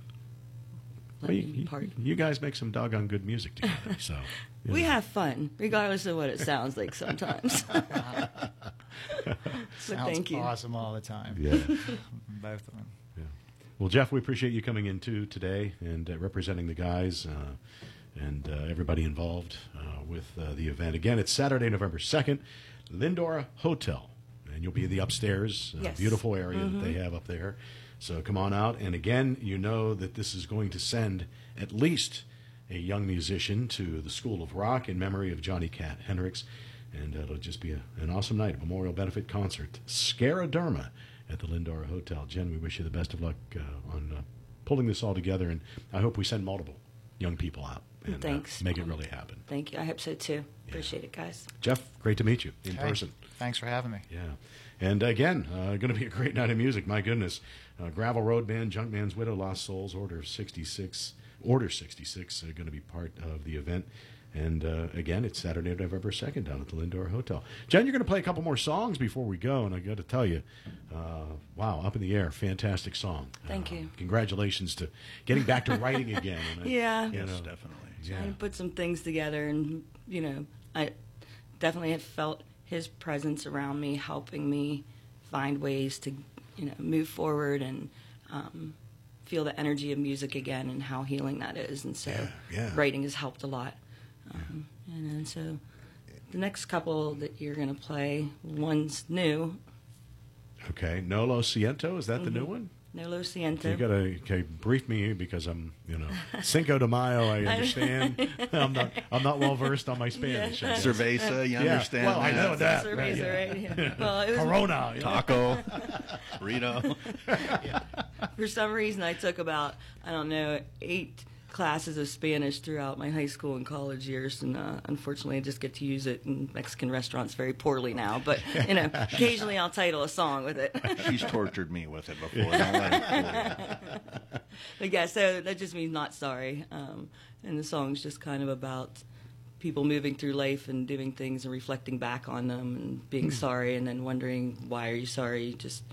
B: Well, you,
D: me be part.
B: you guys make some doggone good music together. So [LAUGHS]
D: We
B: know.
D: have fun, regardless of what it sounds like sometimes. [LAUGHS] but
E: Sounds
D: thank you.
E: awesome all the time.
B: Yeah. [LAUGHS]
E: Both of them.
B: Yeah. Well, Jeff, we appreciate you coming in too today and uh, representing the guys uh, and uh, everybody involved uh, with uh, the event. Again, it's Saturday, November 2nd, Lyndora Hotel. And you'll be in the upstairs, uh,
D: Yes.
B: beautiful area that they have up there. So come on out. And again, you know that this is going to send at least a young musician to the School of Rock in memory of Johnny Katt Henricks. And uh, it'll just be a, an awesome night, a memorial benefit concert. Scareoderma at the Lyndora Hotel. Jen, we wish you the best of luck uh, on uh, pulling this all together. And I hope we send multiple young people out and uh,
D: Thanks.
B: make it really happen.
D: Thank you. I hope so too. Appreciate it, guys.
B: Jeff, great to meet you in
E: Hey,
B: person.
E: Thanks for having me.
B: Yeah. And again, uh, going to be a great night of music. My goodness. Uh, Gravel Road Band, Junkman's Widow, Lost Souls, Order 66, Order 66 are going to be part of the event. And uh, again, it's Saturday, November 2nd down at the Lyndora Hotel. Jen, you're going to play a couple more songs before we go. And I got to tell you, uh, wow, Up in the Air, fantastic song.
D: Thank
B: Uh,
D: you.
B: Congratulations to getting back to [LAUGHS] writing again. I-
D: Yeah.
B: you
C: Yes, definitely.
B: Yeah.
D: trying to put some things together and you know i definitely have felt his presence around me helping me find ways to you know move forward and um, feel the energy of music again and how healing that is and so
B: Yeah, yeah.
D: writing has helped a lot um, and then so the next couple that you're going to play one's new
B: Okay. No Lo Siento, is that the
D: Mm-hmm.
B: new one?
D: No lo siento
B: You gotta okay, brief me because I'm, you know, Cinco de Mayo. I [LAUGHS] understand. [LAUGHS] I'm not, I'm not well versed on my Spanish. I guess.
C: Cerveza, you
B: Yeah,
C: understand
B: well, I
C: that?
B: know that.
D: Cerveza, right? Yeah. Well, it was
B: Corona. you.
C: Taco, [LAUGHS] burrito.
D: for some reason I took about I don't know eight classes of Spanish throughout my high school and college years, and uh, unfortunately I just get to use it in Mexican restaurants very poorly now. But you know, [LAUGHS] occasionally I'll title a song with it. [LAUGHS]
C: She's tortured me with it before. Don't let him fool you.
D: but yeah, so that just means not sorry. Um, and the song's just kind of about people moving through life and doing things and reflecting back on them and being sorry and then wondering why are you sorry just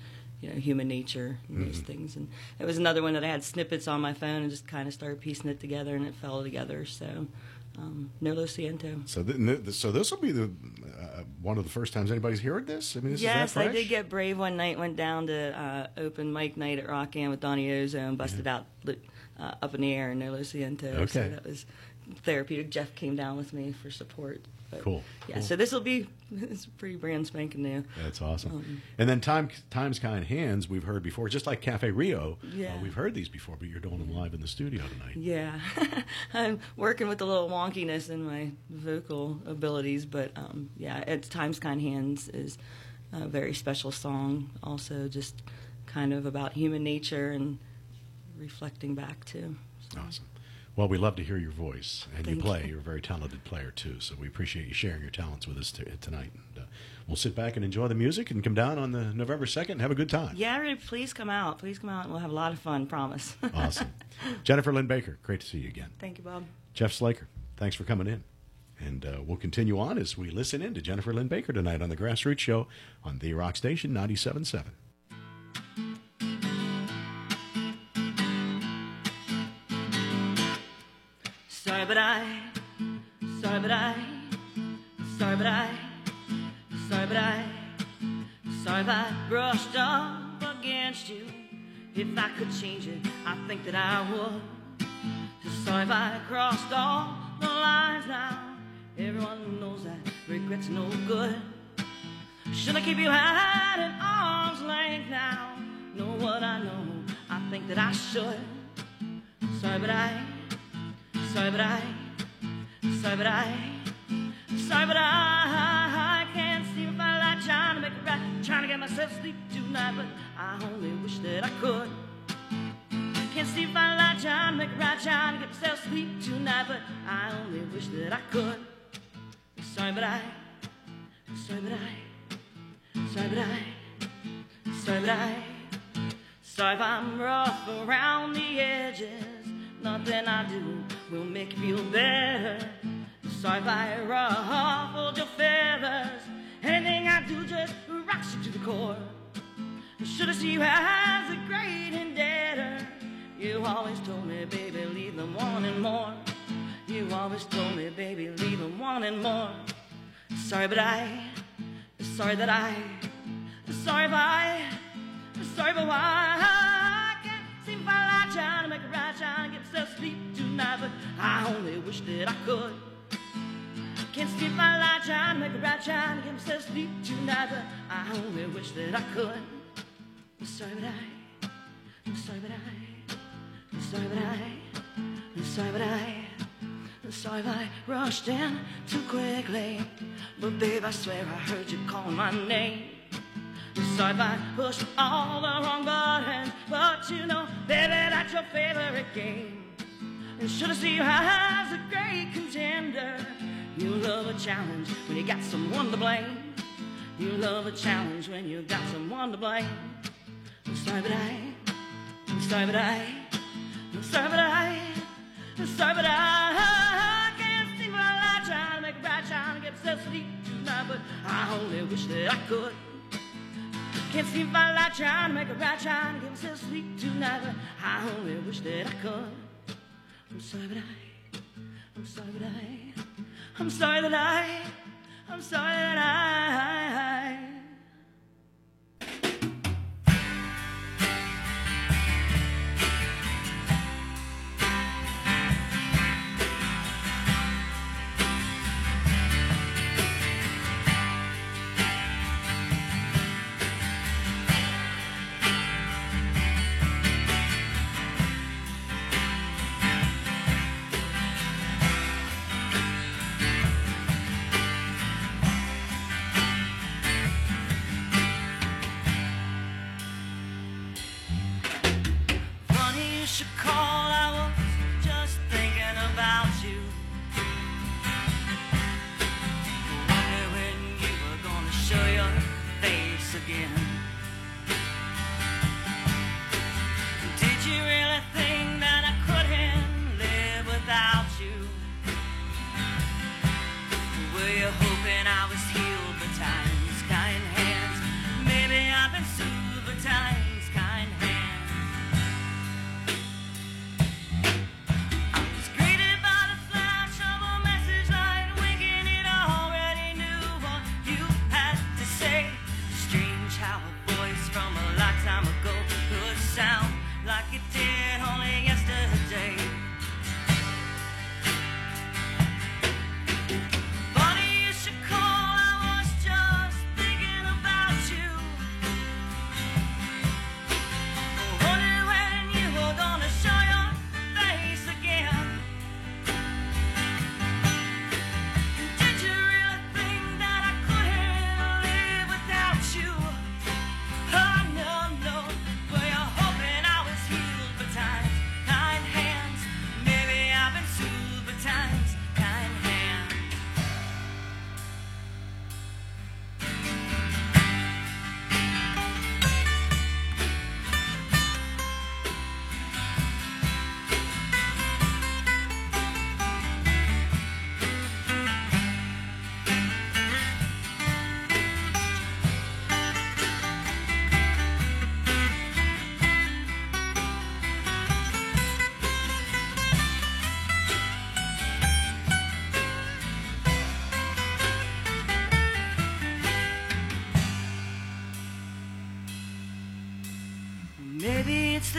D: you know human nature and those things. And it was another one that i had snippets on my phone and just kind of started piecing it together and it fell together. So um, no lo siento.
B: So, th- so this will be the uh, one of the first times anybody's heard this. I mean, this
D: yes
B: is that
D: i did get brave one night went down to uh, open mic night at rock Am with Donnie Yozo and busted out uh, up in the air and no lo siento. So that was therapeutic. Jeff came down with me for support but
B: Cool,
D: yeah
B: cool.
D: so this will be [LAUGHS] it's pretty brand spanking new
B: That's awesome.
D: Um,
B: and then time, times kind hands we've heard before, just like Cafe Rio. uh,
D: Yeah.
B: we've heard these before, but you're doing them live in the studio tonight.
D: Yeah, [LAUGHS] I'm working with a little wonkiness in my vocal abilities, but um, yeah, it's Times Kind Hands is a very special song. Also, just kind of about human nature and reflecting back too. So,
B: Awesome. Well, we love to hear your voice, and you play.
D: you.
B: You're a very talented player too, so we appreciate you sharing your talents with us t- tonight. And, uh, we'll sit back and enjoy the music, and come down on the November second and have a good time.
D: Yeah, please come out. Please come out, and we'll have a lot of fun. Promise. [LAUGHS]
B: Awesome. Jenifer Lynn Baker, great to see you again.
D: Thank you, Bob.
B: Jeff Sleigher, thanks for coming in. And uh, we'll continue on as we listen in to Jenifer Lynn Baker tonight on the Grassroots Show on The Rock Station 97.7.
D: Sorry, but I, sorry, but I, sorry, but I, sorry, but I, sorry if I brushed up against you. If I could change it, I think that I would. Sorry if I crossed all the lines now. Everyone knows that regret's no good. Should I keep you at an arm's length now? Know what I know? I think that I should. Sorry, but I. Sorry, but I, sorry, but I, can't sleep if I lie trying to make it right, trying to get myself sleep tonight, but I only wish that I could. Can't sleep if I lie trying to make it right, trying to get myself sleep tonight, but I only wish that I could. Sorry, but I, sorry, but I, sorry, but I, sorry, but I, sorry if I'm rough around the edges. Nothing I do will make you feel better. Sorry if I ruffled your feathers. Anything I do just rocks you to the core. Should have seen you as a great indebtor. You always told me, baby, leave them wanting more. You always told me, baby, leave them wanting more. Sorry, but I, sorry that I, sorry if I, sorry, but why I can't seem to find a light trying to make it right, trying to get myself sleep but I only wish that I could. Can't sleep my light, to make it right, trying to get myself sleep tonight, but I only wish that I could. I'm sorry, but I, I'm sorry, but I, I'm sorry, but I, I'm sorry, but I. I'm sorry if I rushed in too quickly, but babe, I swear I heard you call my name. I'm sorry if I pushed all the wrong buttons, but you know, baby, that's your favorite game. And should have seen you as a great contender. You love a challenge when you got someone to blame. You love a challenge when you got someone to blame. Sorry, but I, sorry, but I, sorry, but I, sorry, but I, I can't see my life trying to make it right, trying to get myself sleep tonight, but I only wish that I could. Can't sleep my life trying to make it right, trying to get myself sleep tonight, but I only wish that I could. I'm sorry, but I, I'm sorry, but I, I'm sorry that I, I'm sorry that I.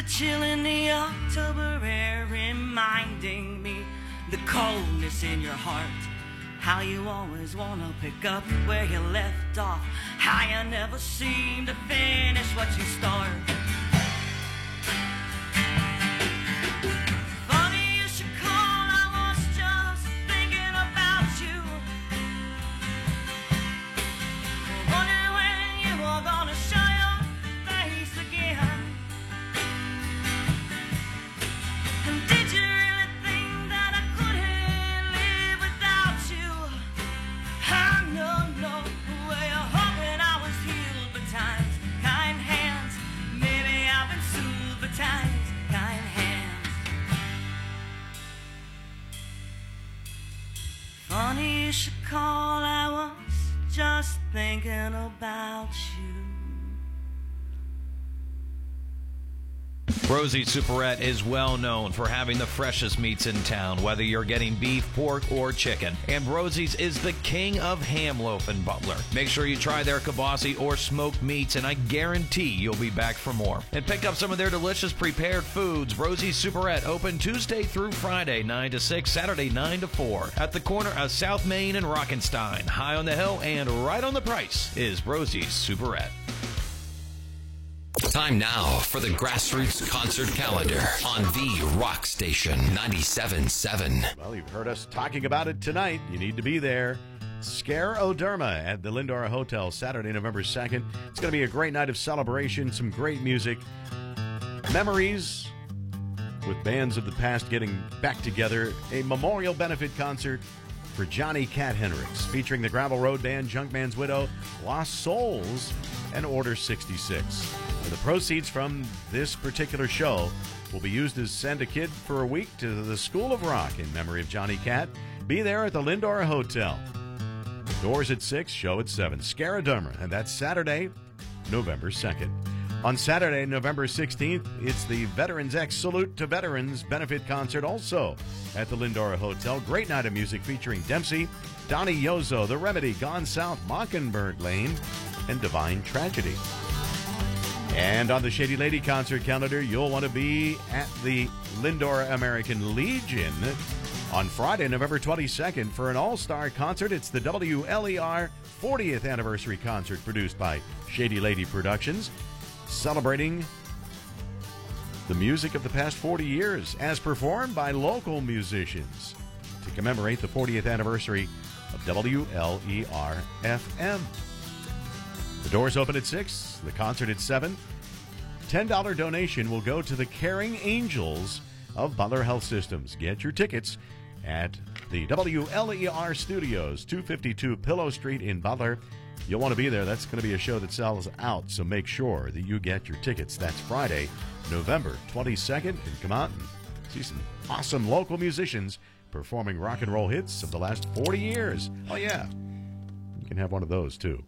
D: the chill in the October air reminding me the coldness in your heart. How you always wanna pick up where you left off. How you never seem to finish what you start.
F: Rosie's Superette is well known for having the freshest meats in town, whether you're getting beef, pork, or chicken. And Rosie's is the king of ham loaf and Butler. Make sure you try their kielbasa or smoked meats, and I guarantee you'll be back for more. And pick up some of their delicious prepared foods. Rosie's Superette open Tuesday through Friday, 9 to 6, Saturday, 9 to 4. At the corner of South Main and Rockenstein. High on the hill and right on the price is Rosie's Superette.
A: Time now for the Grassroots Concert Calendar on the Rock Station 97.7.
B: Well, you've heard us talking about it tonight. You need to be there. Scareoderma at the Lyndora Hotel, Saturday, November 2nd. It's going to be a great night of celebration, some great music, memories with bands of the past getting back together, a memorial benefit concert for Johnny Katt Henricks, featuring the Gravel Road Band, Junkman's Widow, Lost Souls, and Order 66. And the proceeds from this particular show will be used to send a kid for a week to the School of Rock in memory of Johnny Katt. Be there at the Lyndora Hotel. Doors at 6, show at 7. Scareoderma, and that's Saturday, November 2nd. On Saturday, November 16th, it's the Veterans X Salute to Veterans benefit concert also at the Lyndora Hotel. Great night of music featuring Dempsey, Donnie Yozo, The Remedy, Gone South, Mockingbird Lane, and Divine Tragedy. And on the Shady Lady concert calendar, you'll want to be at the Lyndora American Legion on Friday, November 22nd for an all star concert. It's the WLER 40th anniversary concert produced by Shady Lady Productions, celebrating the music of the past 40 years as performed by local musicians to commemorate the 40th anniversary of WLER FM. The doors open at 6, the concert at 7. $10 donation will go to the Caring Angels of Butler Health Systems. Get your tickets at the WLER Studios, 252 Pillow Street in Butler. You'll want to be there. That's going to be a show that sells out, so make sure that you get your tickets. That's Friday, November 22nd. And come out and see some awesome local musicians performing rock and roll hits of the last 40 years. Oh, yeah. You can have one of those, too.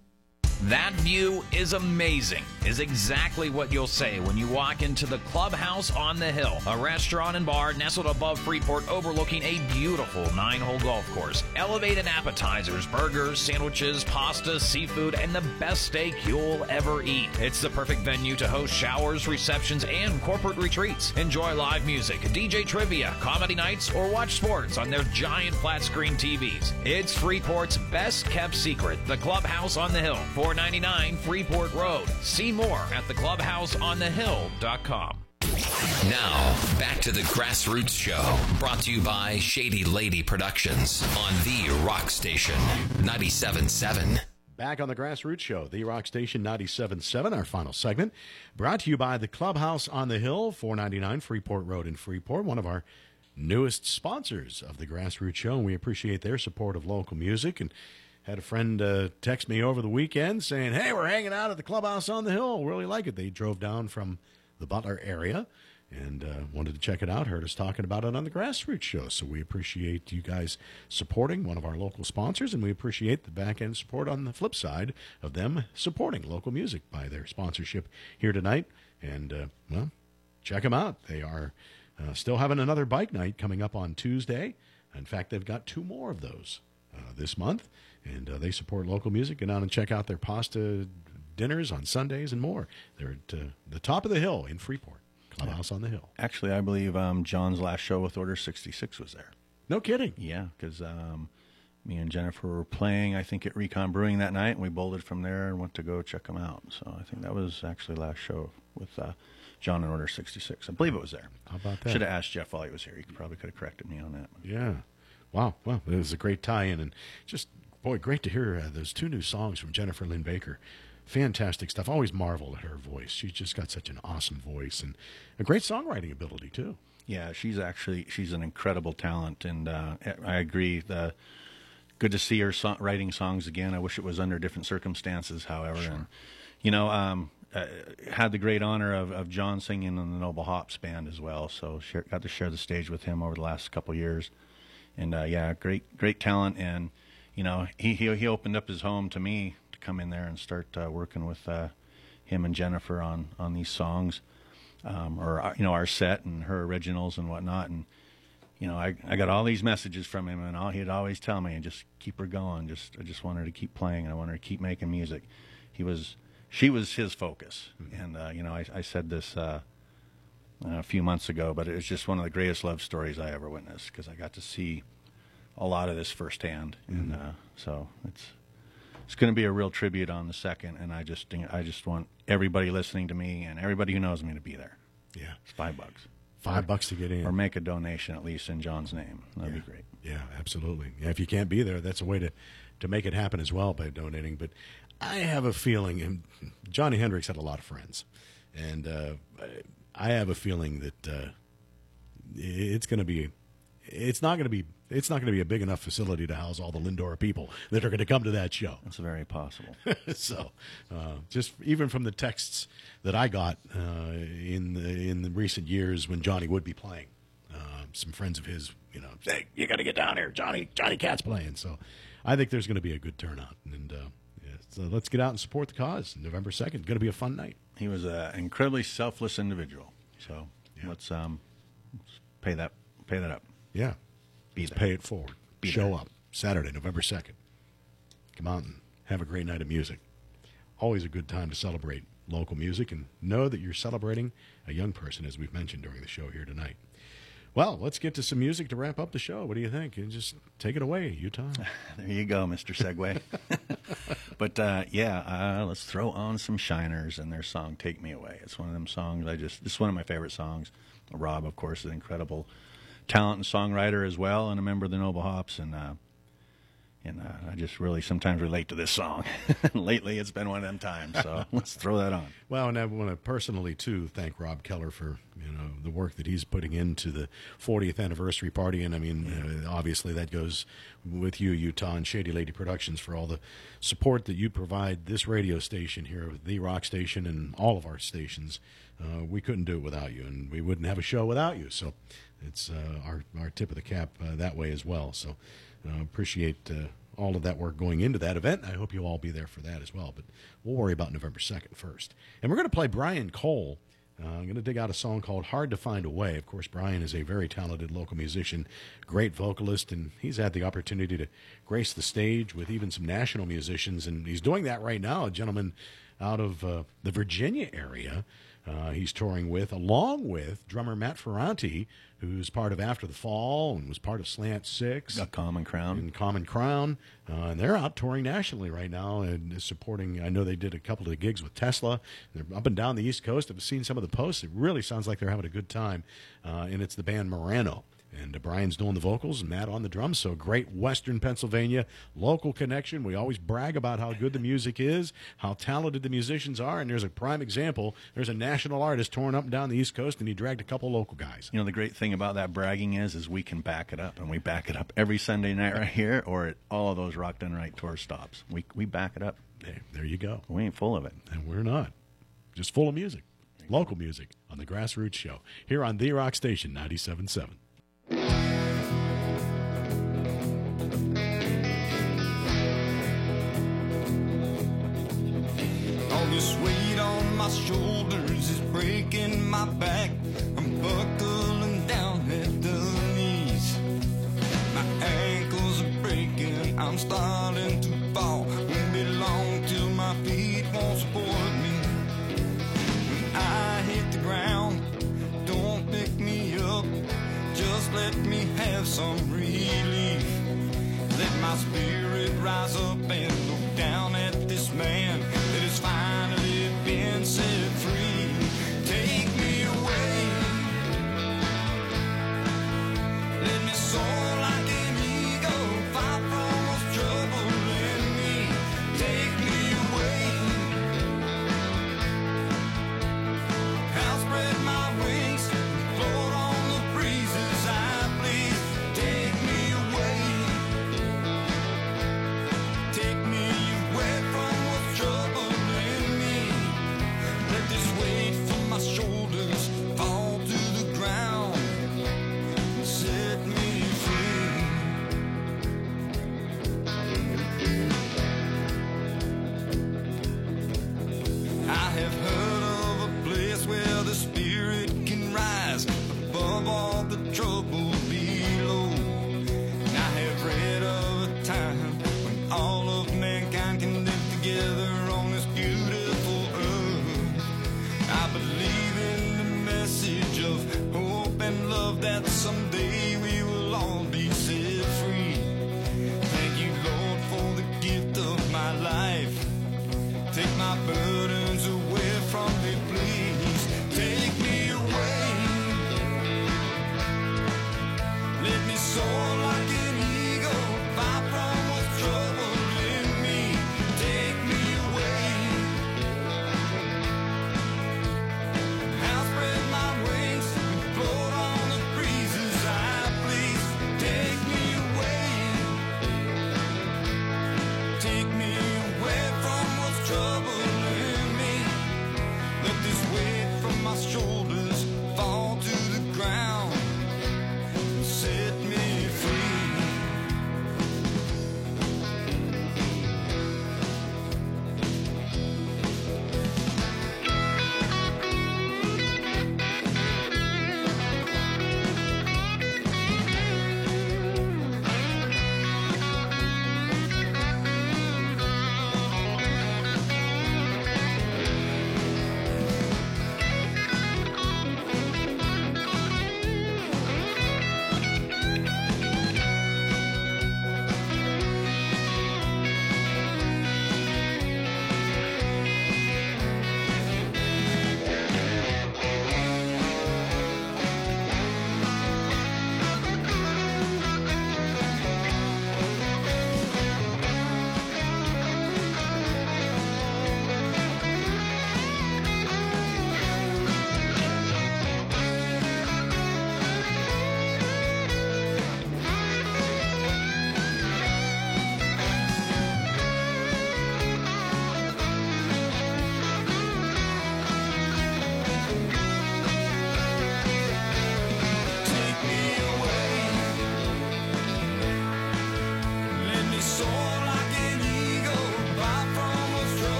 F: That view is amazing, is exactly what you'll say when you walk into the Clubhouse on the Hill, a restaurant and bar nestled above Freeport overlooking a beautiful nine hole golf course. Elevated appetizers, burgers, sandwiches, pasta, seafood, and the best steak you'll ever eat. It's the perfect venue to host showers, receptions, and corporate retreats. Enjoy live music, DJ trivia, comedy nights, or watch sports on their giant flat screen TVs. It's Freeport's best kept secret, the Clubhouse on the Hill. 499 Freeport Road. See more at theclubhouseonthehill.com.
A: Now, back to the Grassroots Show, brought to you by Shady Lady Productions on the Rock Station 97.7.
B: Back on the Grassroots Show, the Rock Station 97.7, our final segment, brought to you by the Clubhouse on the Hill, 499 Freeport Road in Freeport, one of our newest sponsors of the Grassroots Show, and we appreciate their support of local music. And had a friend uh, text me over the weekend saying, "Hey, we're hanging out at the Clubhouse on the Hill. Really like it." They drove down from the Butler area and uh, wanted to check it out. Heard us talking about it on the Grassroots Show. So we appreciate you guys supporting one of our local sponsors, and we appreciate the back end support on the flip side of them supporting local music by their sponsorship here tonight. And uh, well, check them out. They are uh, still having another bike night coming up on Tuesday. In fact, they've got two more of those uh, this month, and uh, they support local music. Go down and check out their pasta dinners on Sundays and more. They're at uh, the top of the hill in Freeport, Clubhouse on the Hill.
C: Actually, I believe um, John's last show with Order 66 was there.
B: No kidding.
C: Yeah, because um, me and Jenifer were playing, I think, at Recon Brewing that night, and we bolted from there and went to go check them out. So I think that was actually last show with uh, John and Order 66. I believe it was there.
B: How about that?
C: Should have asked Jeff while he was here. He probably could have corrected me on that.
B: Yeah. Wow. Well, it was a great tie-in, and just boy, great to hear uh, those two new songs from Jenifer Lynn Baker. Fantastic stuff. Always marveled at her voice. She's just got such an awesome voice and a great songwriting ability too.
C: Yeah, she's actually she's an incredible talent, and uh, I agree. The good to see her so- writing songs again. I wish it was under different circumstances, however. And you know, um, uh, had the great honor of, of John singing in the Noble Hops band as well. So share, got to share the stage with him over the last couple of years, and uh, yeah, great great talent. And you know, he, he he opened up his home to me to come in there and start uh, working with uh, him and Jenifer on on these songs. um, or you know our set and her originals and whatnot. And you know, I I got all these messages from him, and all he'd always tell me, and just keep her going. Just I just want her to keep playing, and I want her to keep making music. He was, she was his focus, and uh, you know, I, I said this. Uh, a few months ago, but it was just one of the greatest love stories I ever witnessed because I got to see a lot of this firsthand, and uh, so it's it's going to be a real tribute on the second. And I just I just want everybody listening to me and everybody who knows me to be there.
B: Yeah.
C: It's five bucks,
B: Five bucks to get in.
C: or make a donation at least in John's name. That'd
B: yeah.
C: be great.
B: Yeah, absolutely. Yeah, if you can't be there, that's a way to, to make it happen as well by donating. But I have a feeling, and Johnny Henricks had a lot of friends, and uh, I have a feeling that uh, it's going to be, it's not going to be, it's not going to be a big enough facility to house all the Lyndora people that are going to come to that show.
C: That's very possible. [LAUGHS]
B: so, uh, just even from the texts that I got uh, in the, in the recent years when Johnny would be playing, uh, some friends of his, you know, say you got to get down here, Johnny. Johnny Katt's playing. So, I think there's going to be a good turnout, and uh, yeah, so let's get out and support the cause. November second, going to be a fun night.
C: he was an incredibly selfless individual. So
B: Yeah.
C: let's um let's pay that pay that up.
B: Yeah,
C: Be there.
B: pay it forward.
C: Be
B: Show
C: there.
B: up Saturday, November second. Come out and have a great night of music. Always a good time to celebrate local music and know that you're celebrating a young person, as we've mentioned during the show here tonight. Well, let's get to some music to wrap up the show. What do you think? And just take it away, Utah. [LAUGHS]
C: There you go, Mr. Segway. [LAUGHS] but uh, yeah, uh, let's throw on some Shiners and their song "Take Me Away." It's one of them songs I just. It's one of my favorite songs. Rob, of course, is incredible talent and songwriter as well, and a member of the Noble Hops. And uh, and uh, I just really sometimes relate to this song. [LAUGHS] Lately, it's been one of them times. So [LAUGHS] let's throw that on.
B: Well, and I want to personally too thank Rob Keller for you know the work that he's putting into the 40th anniversary party, and I mean uh, obviously that goes with you, Utah, and Shady Lady Productions for all the support that you provide this radio station here, the Rock Station, and all of our stations. Uh, we couldn't do it without you, and we wouldn't have a show without you. So it's uh, our our tip of the cap uh, that way as well. So appreciate. Uh, all of that work going into that event. I hope you'll all be there for that as well. But we'll worry about November 2nd first. And we're going to play Brian Cole. Uh, I'm going to dig out a song called Hard to Find a Way. Of course, Brian is a very talented local musician, great vocalist, and he's had the opportunity to grace the stage with even some national musicians. And he's doing that right now. A gentleman out of uh, the Virginia area uh, he's touring with, along with drummer Matt Ferranti, who's part of After the Fall and was part of Slant Six
C: A common crown.
B: and Common Crown, uh, and they're out touring nationally right now and supporting. I know they did a couple of gigs with Tesla. They're up and down the East Coast. I've seen some of the posts. It really sounds like they're having a good time, uh, and it's the band Morano. And uh, Brian's doing the vocals and Matt on the drums. So great Western Pennsylvania local connection. We always brag about how good the music is, how talented the musicians are. And there's a prime example. There's a national artist touring up and down the East Coast, and he dragged a couple local guys.
C: You know, the great thing about that bragging is, is we can back it up, and we back it up every Sunday night right here, or at all of those Rock Done Right tour stops. We we back it up.
B: There, there you go.
C: We ain't full of it.
B: And we're not. Just full of music. Local music on the Grassroots Show here on The Rock Station 97.7.
G: All this weight on my shoulders is breaking my back. I'm buckling down at the knees. My ankles are breaking. I'm starting some relief.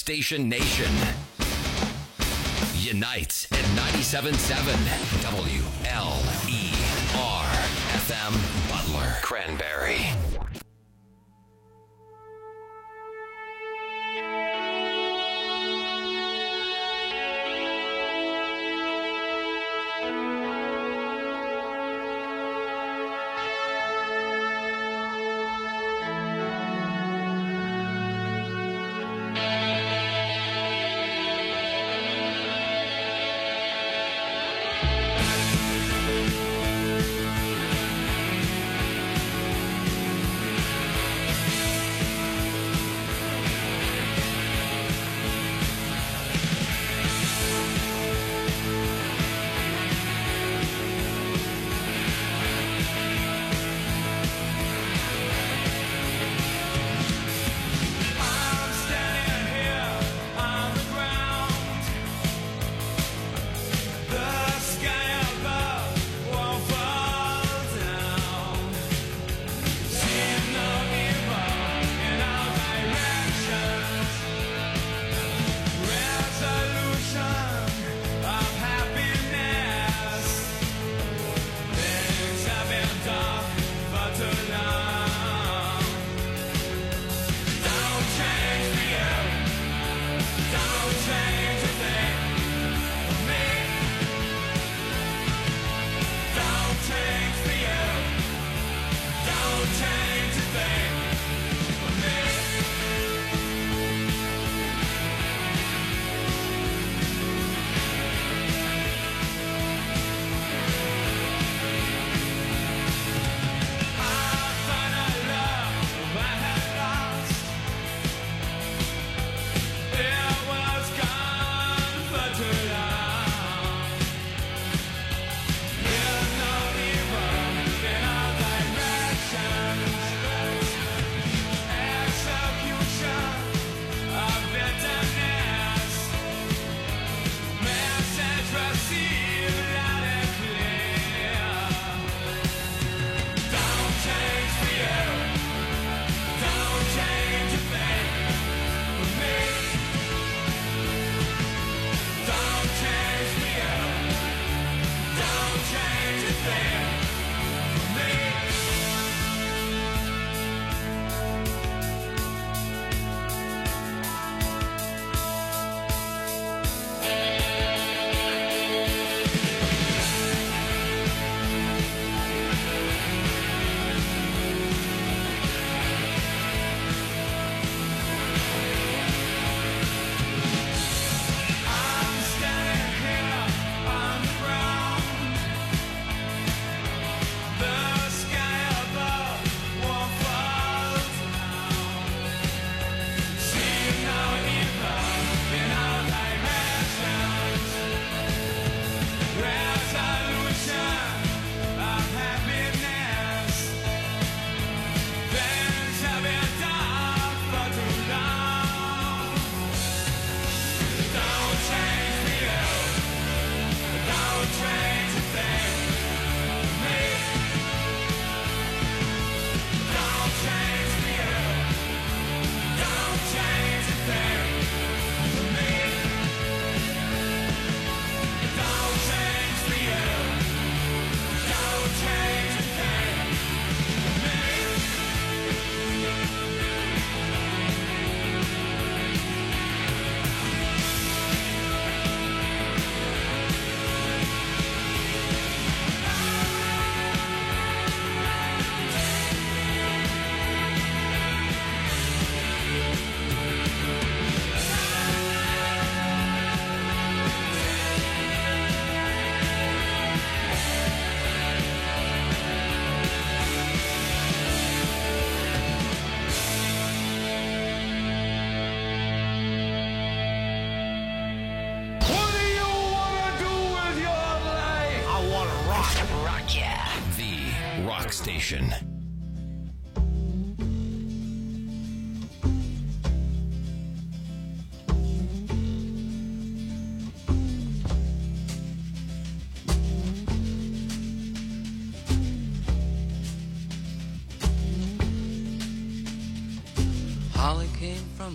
A: Station Nation unites at 97.7 WLER FM Butler Cranberry.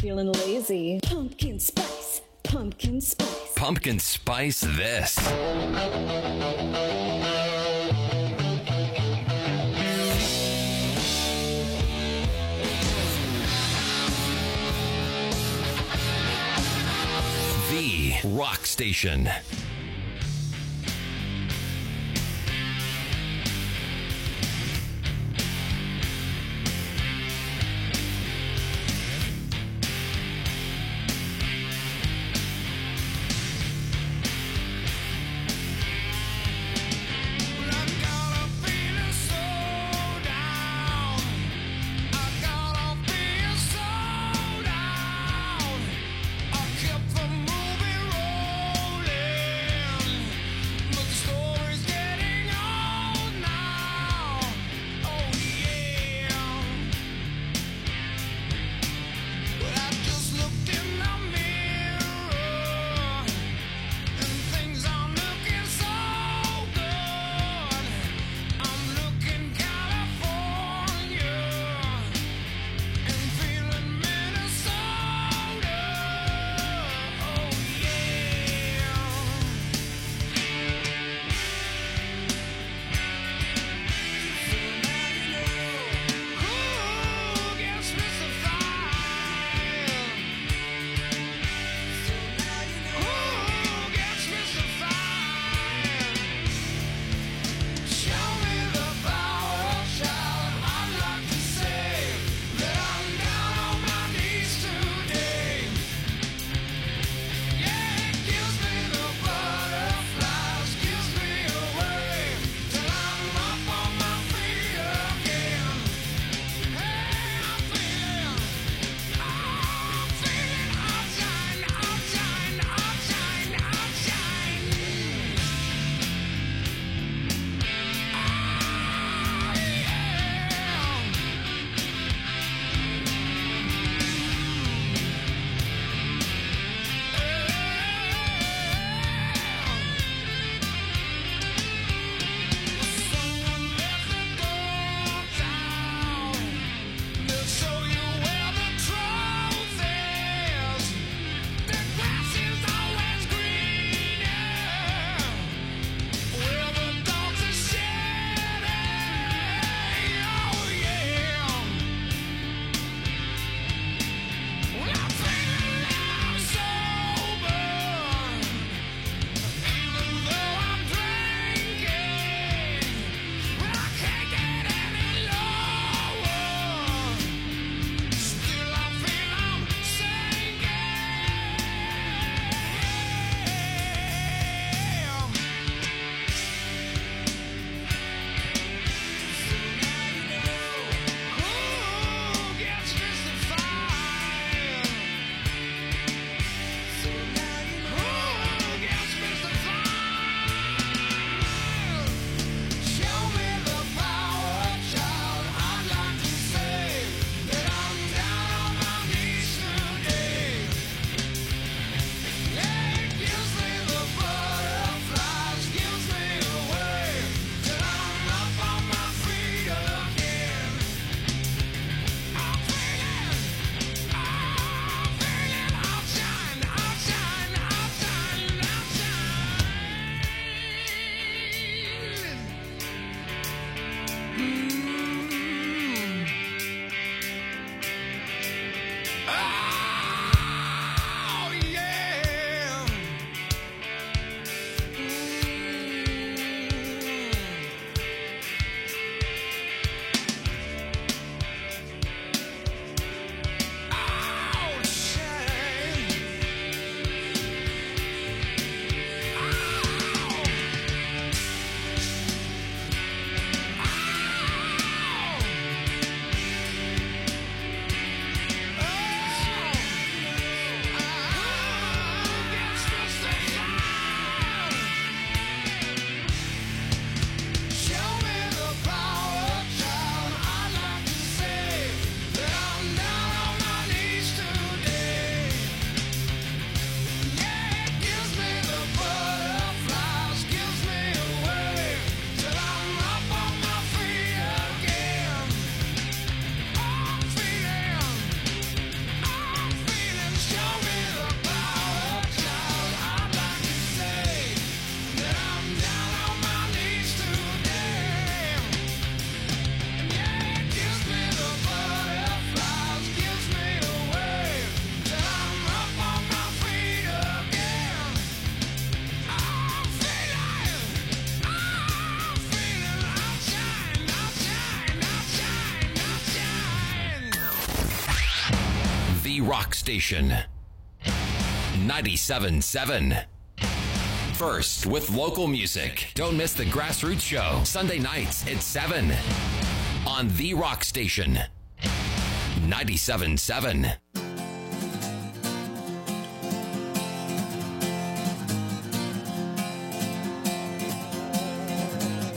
H: feeling lazy.
I: Pumpkin spice. Pumpkin spice.
A: Pumpkin spice this. The Rock Station.
J: Station. 97.7. First with local music. Don't miss the Grassroots Show, Sunday nights at 7 on The Rock Station. 97.7.